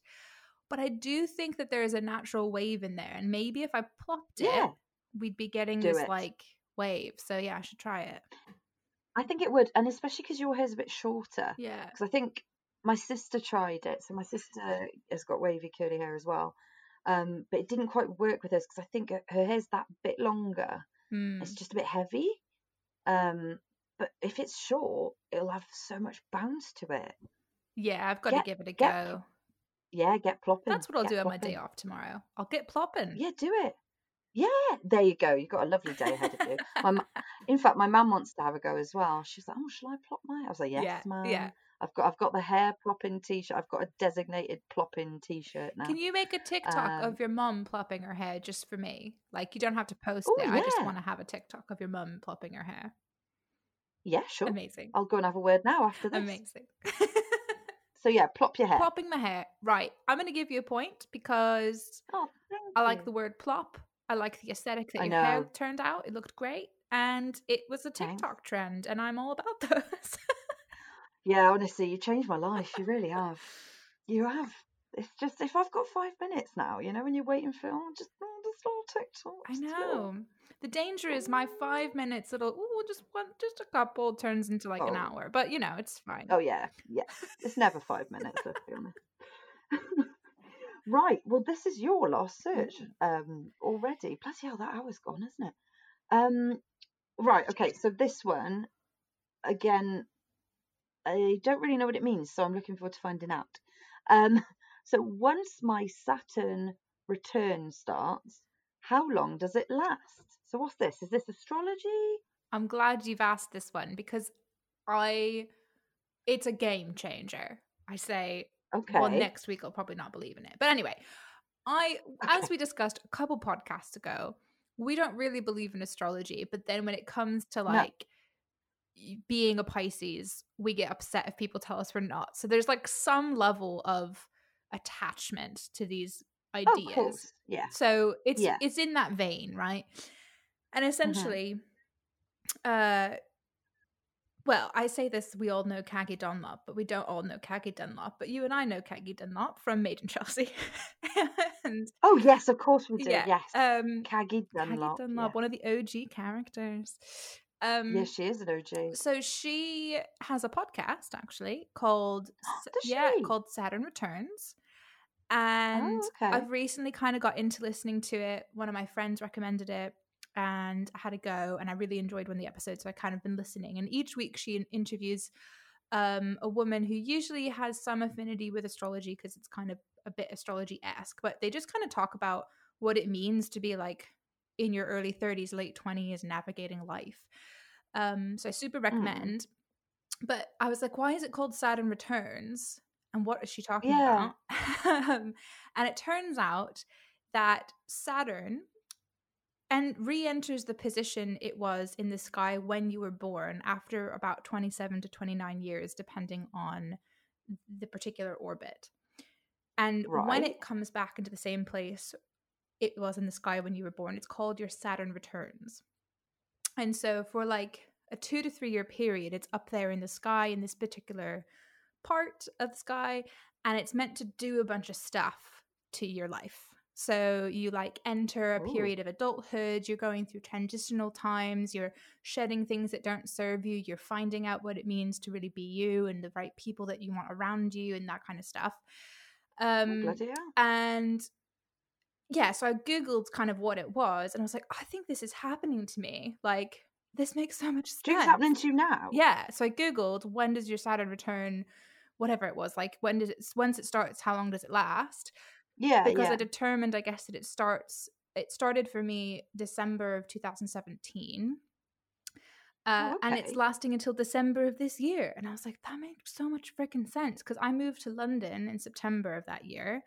but I do think that there is a natural wave in there, and maybe if I plopped Yeah. it, we'd be getting Do this it. like wave. So yeah, I should try it. I think it would, and especially because your hair's a bit shorter. Yeah. Because I think my sister tried it. So my sister has got wavy curly hair as well. Um, but it didn't quite work with us because I think her- hair's that bit longer. Hmm. It's just a bit heavy. Um, but if it's short, it'll have so much bounce to it. Yeah, I've got to give it a get- go. Yeah, get plopping. That's what I'll get do on my day off tomorrow. I'll get plopping. Yeah, do it. Yeah, there you go. You've got a lovely day ahead of you. My, in fact, my mum wants to have a go as well. She's like, "Oh, shall I plop my?" I was like, "Yes, Yeah, ma'am." yeah. I've got I've got the hair plopping t-shirt. I've got a designated plopping t-shirt now. Can you make a TikTok Um, of your mum plopping her hair just for me? Like you don't have to post Oh, it. I just want to have a TikTok of your mum plopping her hair. Yeah, sure. Amazing. I'll go and have a word now after this. Amazing. So yeah, plop your hair. Plopping my hair. Right. I'm going to give you a point because Oh, I like you. the word plop. I like the aesthetic that I your hair turned out. It looked great. And it was a Thanks. TikTok trend, and I'm all about those. Yeah, honestly, you changed my life. You really have. You have. It's just if I've got five minutes now, you know, when you're waiting for oh, just oh, this little TikTok. I a little- know. The danger is my five minutes little, ooh, just one, just a couple turns into like an Oh. hour. But you know, it's fine. Oh yeah, yeah. It's never five minutes. Let's be honest. right. Well, this is your last search um already. Bloody hell, that hour's gone, isn't it? Um. Right. Okay. So this one, again, I don't really know what it means, so I'm looking forward to finding out. Um. So once my Saturn return starts, how long does it last? So what's this? Is this astrology? I'm glad you've asked this one because I, it's a game changer. I say, Okay. well, next week I'll probably not believe in it. But anyway, I, as we discussed a couple podcasts ago, we don't really believe in astrology. But then when it comes to like y- being a Pisces, we get upset if people tell us we're not. So there's like some level of attachment to these Oh, ideas. of course. Yeah. So it's Yeah. it's in that vein, right? And essentially, uh well, I say this, we all know Caggie Dunlop, but we don't all know Caggie Dunlop. But you and I know Caggie Dunlop from Made in Chelsea. and Oh yes, of course we do. yeah, Yes. um Caggie Dunlop. Caggie Dunlop, yeah. one of the OG characters. Um Yes, she is an OG. so she has a podcast actually called yeah she? called Saturn Returns, and Oh, okay. I've recently kind of got into listening to it. One of my friends recommended it, and I had a go, and I really enjoyed one of the episodes. So I kind of been listening, and each week she interviews um, a woman who usually has some affinity with astrology because it's kind of a bit astrology esque, but they just kind of talk about what it means to be like in your early 30s, late 20s, navigating life. Um, so I super recommend. But I was like, why is it called Saturn Returns? And what is she talking Yeah. about? um, and it turns out that Saturn and re-enters the position it was in the sky when you were born after about 27 to 29 years depending on the particular orbit and when it comes back into the same place it was in the sky when you were born it's called your saturn returns and so for like a two to three year period it's up there in the sky in this particular part of the sky and it's meant to do a bunch of stuff to your life so you like enter a Ooh. period of adulthood, you're going through transitional times, you're shedding things that don't serve you, you're finding out what it means to really be you and the right people that you want around you and that kind of stuff. Oh, Um and yeah, so I googled kind of what it was and I was like, I think this is happening to me. Like this makes so much sense. Do you think it's happening to you now? Yeah. So I googled when does your Saturn return, whatever it was, like when does it once it starts, how long does it last? Yeah. because yeah. I determined, I guess, that it starts. It started for me December of 2017, uh, and it's lasting until December of this year. And I was like, that makes so much freaking sense because I moved to London in September of that year,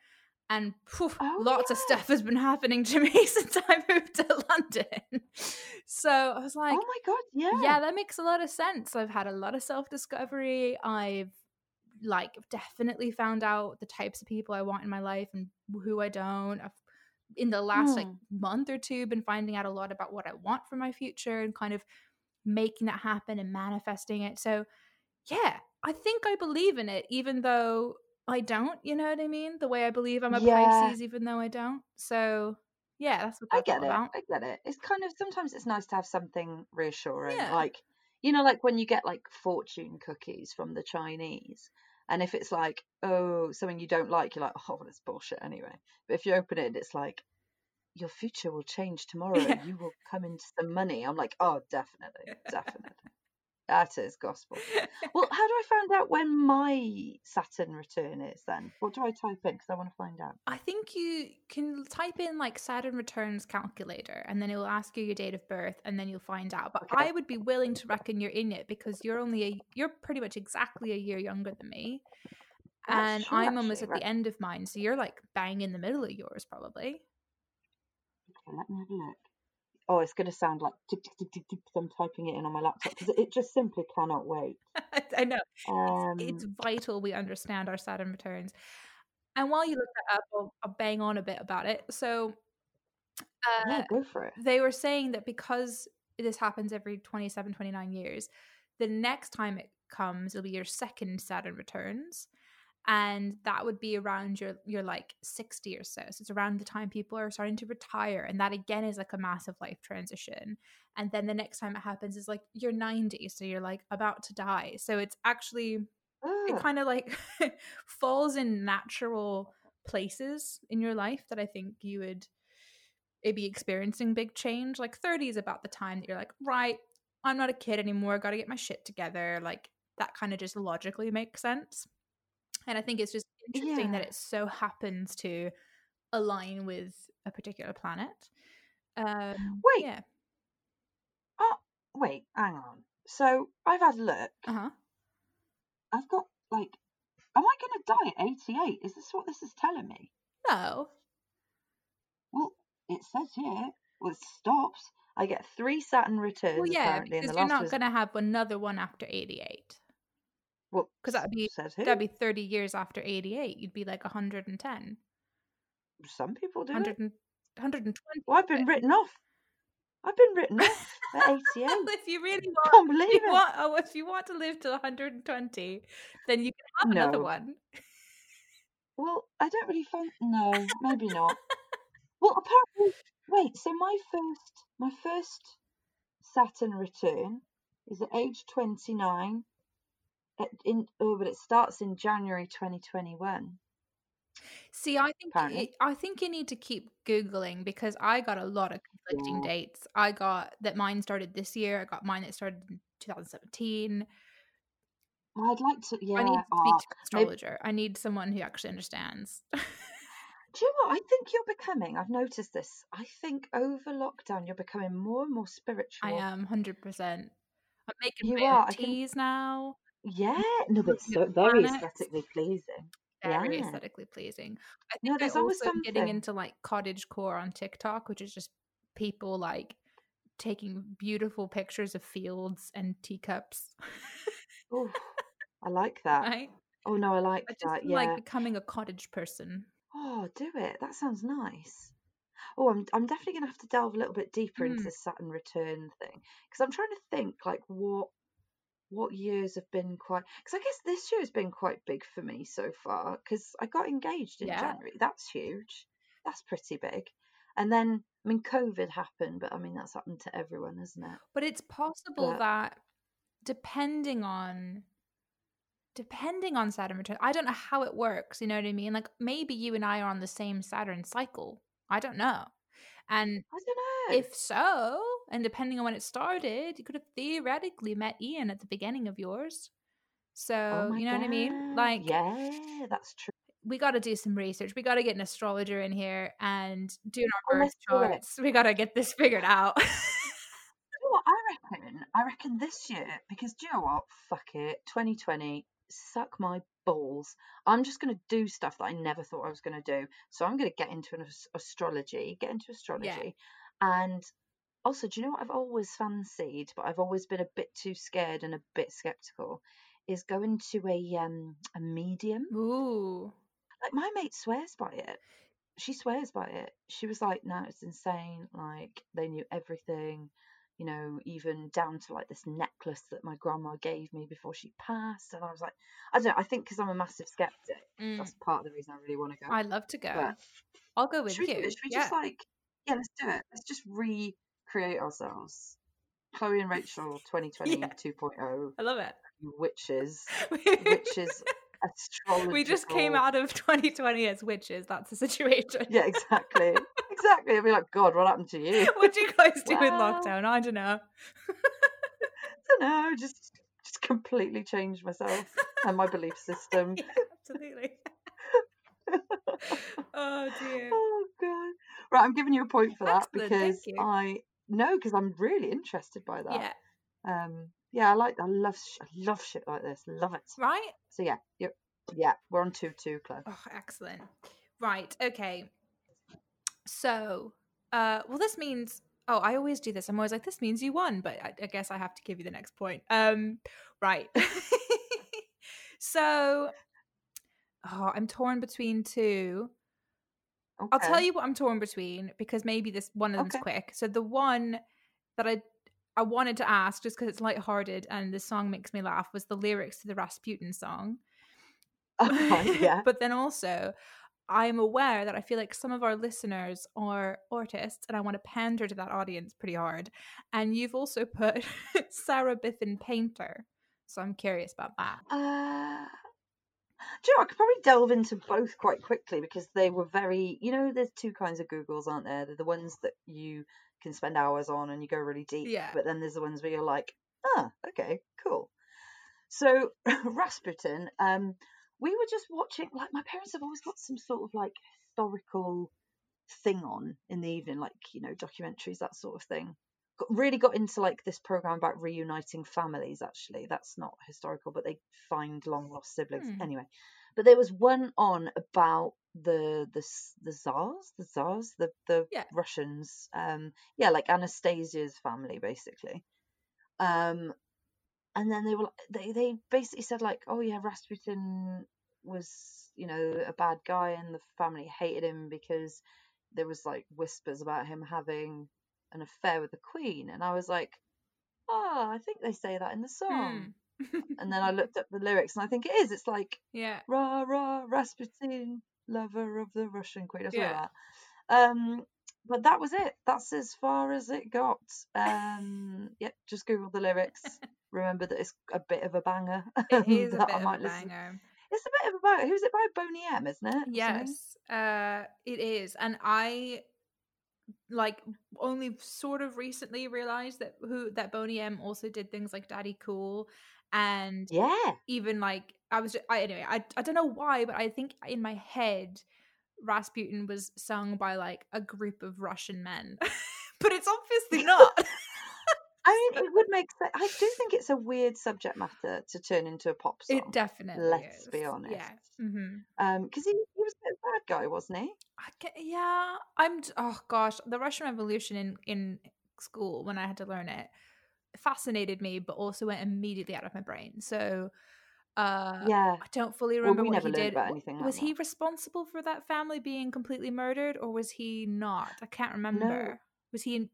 and phew, Oh, lots of stuff has been happening to me since I moved to London. so I was like, oh my god. Yeah. yeah, that makes a lot of sense. I've had a lot of self discovery. I've like definitely found out the types of people I want in my life and who I don't. I've in the last like Hmm. month or two been finding out a lot about what I want for my future and kind of making that happen and manifesting it. So yeah, I think I believe in it, even though I don't, you know what I mean? The way I believe I'm a Yeah. Pisces, even though I don't. So yeah, that's what I get it. about. I get it. It's kind of sometimes it's nice to have something reassuring. Yeah. Like, you know, like when you get like fortune cookies from the Chinese, and if it's like, oh, something you don't like, you're like, oh, well, it's bullshit anyway. But if you open it and it's like, your future will change tomorrow Yeah. you will come into some money, I'm like, oh, definitely, definitely. That is gospel. Well, how do I find out when my Saturn return is then? What do I type in? Because I want to find out. I think you can type in like Saturn returns calculator and then it will ask you your date of birth and then you'll find out. But Okay. I would be willing to reckon you're in it because you're only a you're pretty much exactly a year younger than me. That's and true, I'm almost actually, at right. the end of mine, so you're like bang in the middle of yours probably. Okay, let me have a look. Oh, it's going to sound like tick, tick, tick, tick, I'm typing it in on my laptop because it just simply cannot wait. I know. Um, It's vital we understand our Saturn returns. And while you look that up, I'll, I'll bang on a bit about it. So uh, yeah, go for it. they were saying that because this happens every 27 29 years the next time it comes it'll be your second saturn returns and that would be around your your like 60 or so so it's around the time people are starting to retire and that again is like a massive life transition and then the next time it happens is like you're 90 so you're like about to die so it's actually it Ah, kind of like falls in natural places in your life that I think you would eh, be experiencing big change. Like 30 is about the time that you're like, right, I'm not a kid anymore, I got to get my shit together. Like that kind of just logically makes sense. And I think it's just interesting that it so happens to align with a particular planet. Um, Wait. yeah, oh, wait, hang on. So I've had a look. uh huh. I've got like, am I going to die at 88? Is this what this is telling me? No, Well, it says here. Well, it stops. I get three Saturn returns well, yeah, apparently, because you're not was going to have another one after 88. Well, because that'd be that'd be 30 years after 88 you'd be like 110 Some people do 100 and, 120 Well, I've been written off. I've been written off at 88. if you really want can't believe if you it. want oh, if you want to live to 120 then you can have another No. one Well, I don't really find. No, maybe not. Well, apparently, wait. So my first, my first Saturn return is at age twenty nine. At, in oh, but it starts in January twenty twenty one. see i think it, i think you need to keep googling because i got a lot of conflicting Yeah. dates i got that mine started this year i got mine that started in 2017 Well, I'd like to. Yeah. i need to speak ah, to an maybe- astrologer i need someone who actually understands do you know what? I think you're becoming. I've noticed this. I think over lockdown, you're becoming more and more spiritual. i am 100% i'm making You my are, I can- now Yeah. No, but so very planets. aesthetically pleasing. very Yeah. aesthetically pleasing. I No, think there's always am getting into like cottage core on TikTok, which is just people like taking beautiful pictures of fields and teacups. Oh, I like that. right? Oh no, I like I just that. Yeah. like becoming a cottage person. Oh, do it. That sounds nice. Oh, I'm I'm definitely gonna have to delve a little bit deeper into mm. the this Saturn return thing because I'm trying to think like what what years have been quite because I guess this year has been quite big for me so far because I got engaged in Yeah. January. That's huge. That's pretty big. And then I mean COVID happened, but I mean that's happened to everyone, isn't it? But it's possible But- that depending on depending on Saturn return, I don't know how it works, you know what I mean? Like maybe you and I are on the same Saturn cycle. I don't know. And I don't know. If so, and depending on when it started, you could have theoretically met Ian at the beginning of yours. So, oh you know what I mean? Like, yeah, that's true. we got to do some research. We got to get an astrologer in here and do our birth let's do it. charts. We got to get this figured out. You know what I reckon? I reckon this year, because do you know what? Fuck it. 2020, suck my balls. I'm just going to do stuff that I never thought I was going to do. So I'm going to get into an astrology, get into astrology. And also, do you know what I've always fancied, but I've always been a bit too scared and a bit skeptical, is going to a um a medium. Ooh. Like my mate swears by it. She swears by it. She was like, "No, it's insane. Like they knew everything. you know, even down to like this necklace that my grandma gave me before she passed. And I was like, I don't know, I think because I'm a massive skeptic, Mm. that's part of the reason I really want to go. I'd love to go. But I'll go with should you. should we yeah. just like, yeah, let's do it. Let's just recreate ourselves. Chloe and Rachel 2020 Yeah. 2.0, I love it. witches, witches, astrological. we just came out of 2020 as witches. That's the situation. Yeah, exactly. exactly. I'd be like, God, what happened to you? what do you guys do in Well- lockdown? I don't know. I don't know, just just completely changed myself and my belief system. Yeah, absolutely. oh dear. Oh god. Right, I'm giving you a point for that Excellent, because. I no, because I'm really interested by that. Yeah. Um yeah, I like I love I love shit like this. Love it. Right? So yeah, yep. Yeah, we're on 2 2, Chloe. Oh, excellent. Right. Okay. So, uh, well, this means. Oh, I always do this. I'm always like, this means you won, but I, I guess I have to give you the next point. Um, right. so, oh, I'm torn between two. Okay. I'll tell you what I'm torn between because maybe this one of them's Okay. quick. So the one that I I wanted to ask just because it's lighthearted and the song makes me laugh was the lyrics to the Rasputin song. Right, yeah. but then also I'm aware that I feel like some of our listeners are artists and I want to pander to that audience pretty hard. And you've also put Sarah Biffin Painter. So I'm curious about that. Uh, you know, I could probably delve into both quite quickly because they were very, you know, there's two kinds of Googles, aren't there? They're the ones that you can spend hours on and you go really deep. Yeah. But then there's the ones where you're like, ah, okay, cool. So Rasputin, um, we were just watching, like, my parents have always got some sort of like historical thing on in the evening, like, you know, documentaries, that sort of thing. Really got into like this program about reuniting families, actually. That's not historical, but they find long lost siblings. Hmm. Anyway, but there was one on about the the the czars, the czars, the the Yeah. Russians. Um, yeah, like Anastasia's family, basically. Um, and then they were like- they they basically said like, oh yeah, Rasputin was you know a bad guy, and the family hated him because there was like whispers about him having an affair with the queen, and I was like, oh, I think they say that in the song. Hmm. And then I looked up the lyrics, and I think it is. It's like yeah. rah rah Rasputin, lover of the Russian queen, or something Yeah. like that. Um, but that was it. That's as far as it got. Um, yep, just Google the lyrics. Remember that it's a bit of a banger. It is a bit I of a listen- banger. It's a bit of a banger. Who's it by? Boney M, isn't it? Yes, uh, it is, and I like only sort of recently realized that who that Boney M also did things like Daddy Cool, and Yeah. even like I was I, anyway. I I don't know why, but I think in my head, Rasputin was sung by like a group of Russian men, but it's obviously not. I mean, it would make sense. I do think it's a weird subject matter to turn into a pop song. it definitely. Let's is. be honest. Yeah. hmm Um, because he, he was a bit of a bad guy, wasn't he? I get, yeah, I'm. Oh gosh, the Russian Revolution in in school when I had to learn it fascinated me, but also went immediately out of my brain. So, uh, yeah. I don't fully Well, remember we what never he did. about W- anything like was he responsible for that family being completely murdered, or was he not? I can't remember. Was he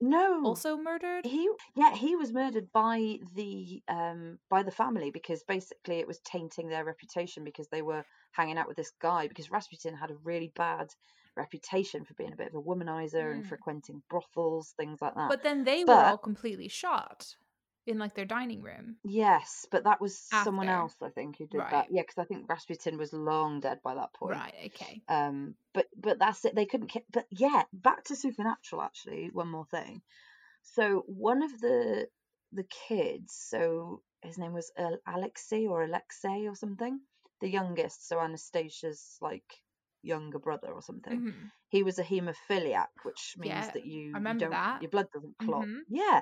No. also murdered? he yeah he was murdered by the um by the family because basically it was tainting their reputation because they were hanging out with this guy because Rasputin had a really bad reputation for being a bit of a womanizer and Mm. frequenting brothels things like that But then they were all completely shot in like their dining room. yes but that was someone else i think who did Right. that yeah because i think Rasputin was long dead by that point Right. Okay. um but but that's it they couldn't ki- but yeah back to supernatural actually one more thing so one of the the kids so his name was Al- alexei or alexei or something the youngest so anastasia's like younger brother or something Mm-hmm. he was a hemophiliac which means Yeah, that you, you remember don't that. your blood doesn't clot Mhm. yeah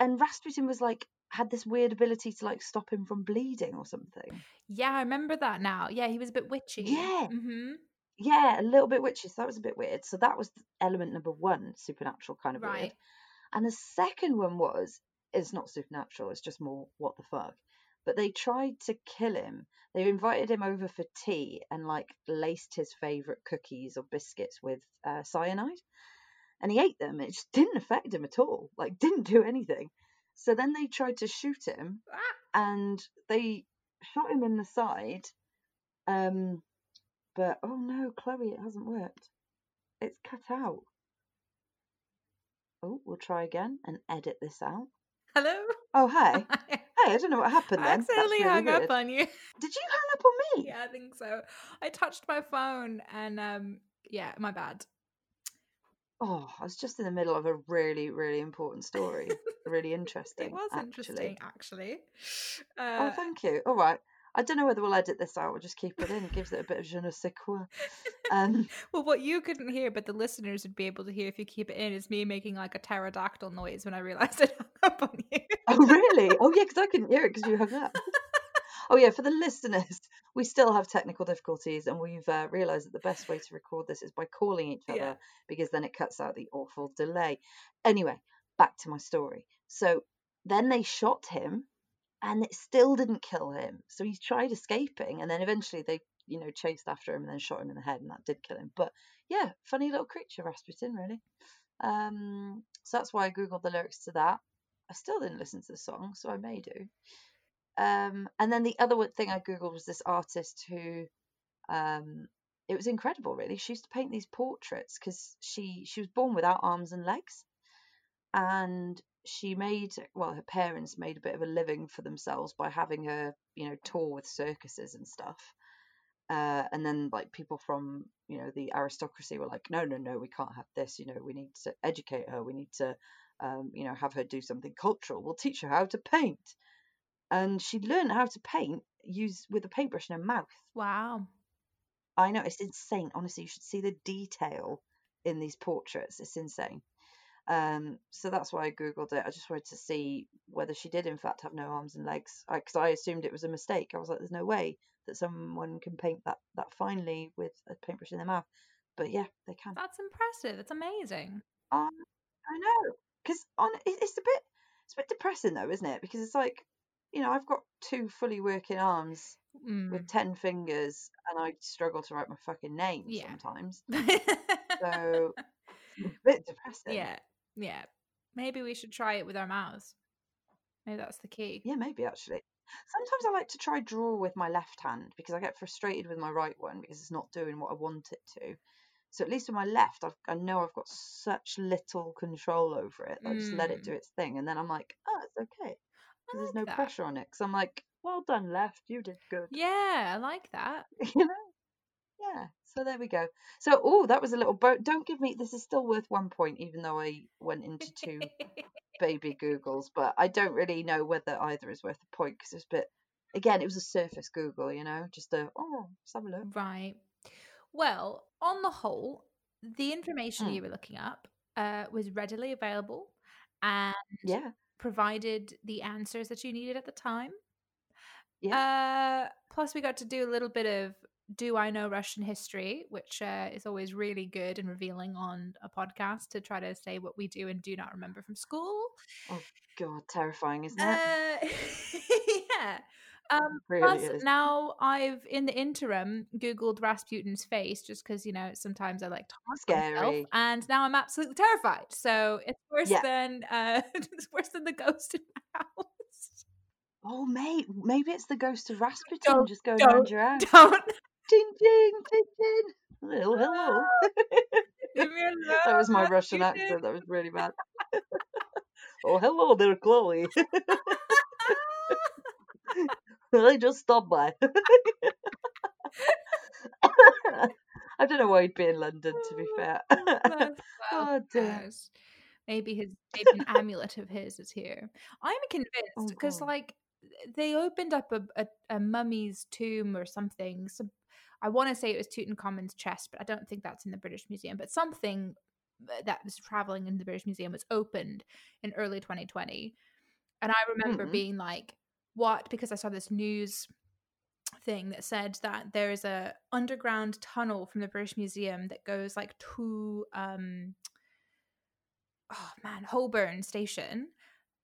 and rasputin was like had this weird ability to like stop him from bleeding or something Yeah, I remember that now. Yeah, he was a bit witchy. Yeah. hmm Yeah, a little bit witchy. So that was a bit weird. So that was element number one, supernatural kind of weird. Right. And the second one was it's not supernatural. It's just more what the fuck. But they tried to kill him. They invited him over for tea and like laced his favorite cookies or biscuits with uh, cyanide. And he ate them. It just didn't affect him at all. Like didn't do anything. So then they tried to shoot him, Ah, and they shot him in the side. Um, but oh no, Chloe, it hasn't worked. It's cut out. Oh, we'll try again and edit this out. Hello? Oh, hey. I Hey, I don't know what happened then. That's accidentally really hung weird. up on you. Did you hang up on me? yeah, I think so. I touched my phone and um yeah, my bad. Oh, I was just in the middle of a really, really important story. really interesting. It was actually. interesting actually. Oh, Uh, thank you. All right. I don't know whether we'll edit this out or just keep it in. It gives it a bit of je ne sais quoi. Um, well, what you couldn't hear, but the listeners would be able to hear if you keep it in, is me making like a pterodactyl noise when I realized it hung up on you. oh, really? Oh, yeah, because I couldn't hear it because you hung up. Oh, yeah, for the listeners, we still have technical difficulties and we've uh, realised that the best way to record this is by calling each other Yeah. because then it cuts out the awful delay. Anyway, back to my story. So then they shot him and it still didn't kill him. So he tried escaping and then eventually they, you know, chased after him and then shot him in the head and that did kill him. But yeah, funny little creature, Rasputin, really. Um, so that's why I googled the lyrics to that. I still didn't listen to the song, so I may do. Um, and then the other thing I googled was this artist who, um, it was incredible, really. She used to paint these portraits because she she was born without arms and legs, and she made well her parents made a bit of a living for themselves by having her you know tour with circuses and stuff. Uh, and then like people from you know the aristocracy were like no no no we can't have this you know we need to educate her we need to um, you know have her do something cultural. We'll teach her how to paint and she learned how to paint use with a paintbrush in her mouth Wow. i know it's insane honestly you should see the detail in these portraits it's insane um, so that's why I googled it. I just wanted to see whether she did in fact have no arms and legs, because I, assumed it was a mistake. I was like, "There's no way that someone can paint that that finely with a paintbrush in their mouth." But yeah, they can. That's impressive. That's amazing. Um, I know, because on it, it's a bit it's a bit depressing though, isn't it? Because it's like, you know, I've got two fully working arms Mm. with ten fingers, and I struggle to write my fucking name Yeah. sometimes. So a bit depressing. yeah. Yeah. Maybe we should try it with our mouths. Maybe that's the key. Yeah, maybe actually. Sometimes I like to try draw with my left hand because I get frustrated with my right one because it's not doing what I want it to. So at least with my left, I've, I know I've got such little control over it. I just let it Mm. do its thing, and then I'm like, oh, it's okay. 'Cause there's no that. pressure on it. Because I'm like, well done, left. You did good. Yeah, I like that. you know? Yeah. So there we go. So oh, that was a little boat. Don't give me. This is still worth one point, even though I went into two baby Googles, but I don't really know whether either is worth a point because it's a bit. Again, it was a surface Google, you know, just a oh, let's have a look. right. Well, on the whole, the information Mm. you were looking up uh, was readily available and Yeah, provided the answers that you needed at the time. Yeah. Uh, plus, we got to do a little bit of Do I Know Russian History, which uh, is always really good and revealing on a podcast to try to say what we do and do not remember from school. Oh, God, terrifying, isn't it? Uh, yeah. Um, really plus, is. now I've in the interim googled Rasputin's face just because you know sometimes I like to haunt myself, and now I'm absolutely terrified. So it's worse Yeah. than uh, it's worse than the ghost in my house. Oh, mate, maybe it's the ghost of Rasputin Don't- just going around your house. Don't Ding, ding, ding, ding. Hello, hello. leave me alone. that was my Russian accent. That was really bad. oh, hello there, Chloe. I just stopped by. I don't know why he'd be in London, to be fair. Bless oh, dear. Maybe his maybe an amulet of his is here. I'm convinced Oh, because God. like they opened up a, a, a mummy's tomb or something. So I want to say it was Tutankhamun's chest, but I don't think that's in the British Museum. But something uh, that was traveling in the British Museum was opened in early 2020, and I remember Mhm. being like, "What?" Because I saw this news thing that said that there is a underground tunnel from the British Museum that goes like to um oh man Holborn station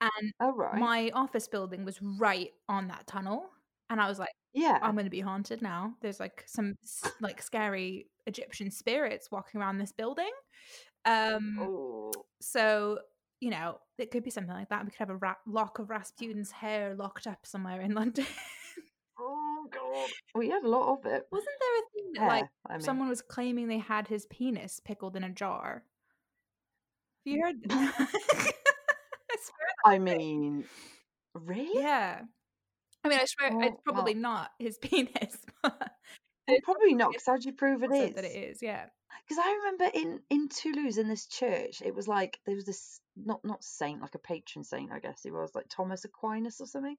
and Oh, right. my office building was right on that tunnel and I was like yeah. I'm going to be haunted now there's like some like scary Egyptian spirits walking around this building Um, Oh, so you know, it could be something like that. We could have a ra- lock of Rasputin's hair locked up somewhere in London. oh God. We had a lot of it. Wasn't there a thing that Yeah, like I mean, someone was claiming they had his penis pickled in a jar? Have you heard? I swear. I mean, really? Yeah. I mean, I swear Oh, it's probably not his penis, but it's probably not, because how'd you prove it is? that it is. Yeah. Because I remember in in Toulouse in this church, it was like there was this not not saint, like a patron saint, I guess he was like Thomas Aquinas or something,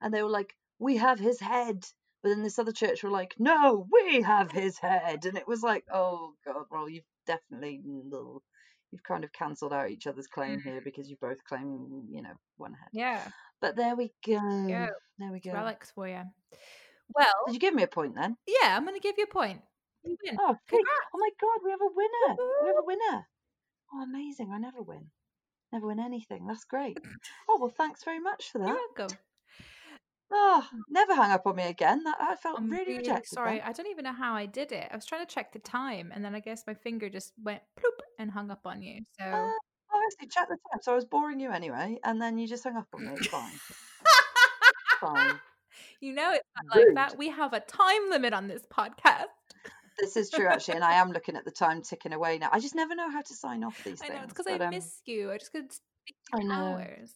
and they were like, "We have his head," but then this other church were like, "No, we have his head," and it was like, "Oh God, well you've definitely no, you've kind of cancelled out each other's claim mm-hmm. here because you both claim you know one head." Yeah. But there we go. Go. There we go. Relics for you. Well, Did you give me a point then? yeah, I'm going to give you a point. You win. Oh. Oh my God, we have a winner. We have a winner. Oh, amazing. I never win. Never win anything. That's great. Oh, well, thanks very much for that. You're welcome. Oh, never hang up on me again. That I felt I'm really, really rejected. sorry. then. I don't even know how I did it. I was trying to check the time, and then I guess my finger just went ploop and hung up on you. So Uh, honestly, check the time. So I was boring you anyway, and then you just hung up on me. It's fine. fine. you know it's not like Rude. that. We have a time limit on this podcast. This is true, actually, and I am looking at the time ticking away now. I just never know how to sign off these I things. know it's because I um, miss you. I just could speak I for know. hours.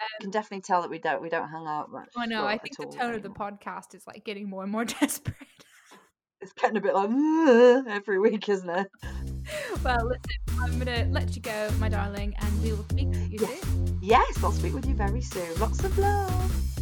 I can definitely tell that we don't we don't hang out much. I know. I think the tone of the podcast is like getting more and more desperate. It's getting a bit like every week, isn't it? well, listen, I'm gonna let you go, my darling, and we will speak to you Yes. soon. Yes, I'll speak with you very soon. Lots of love.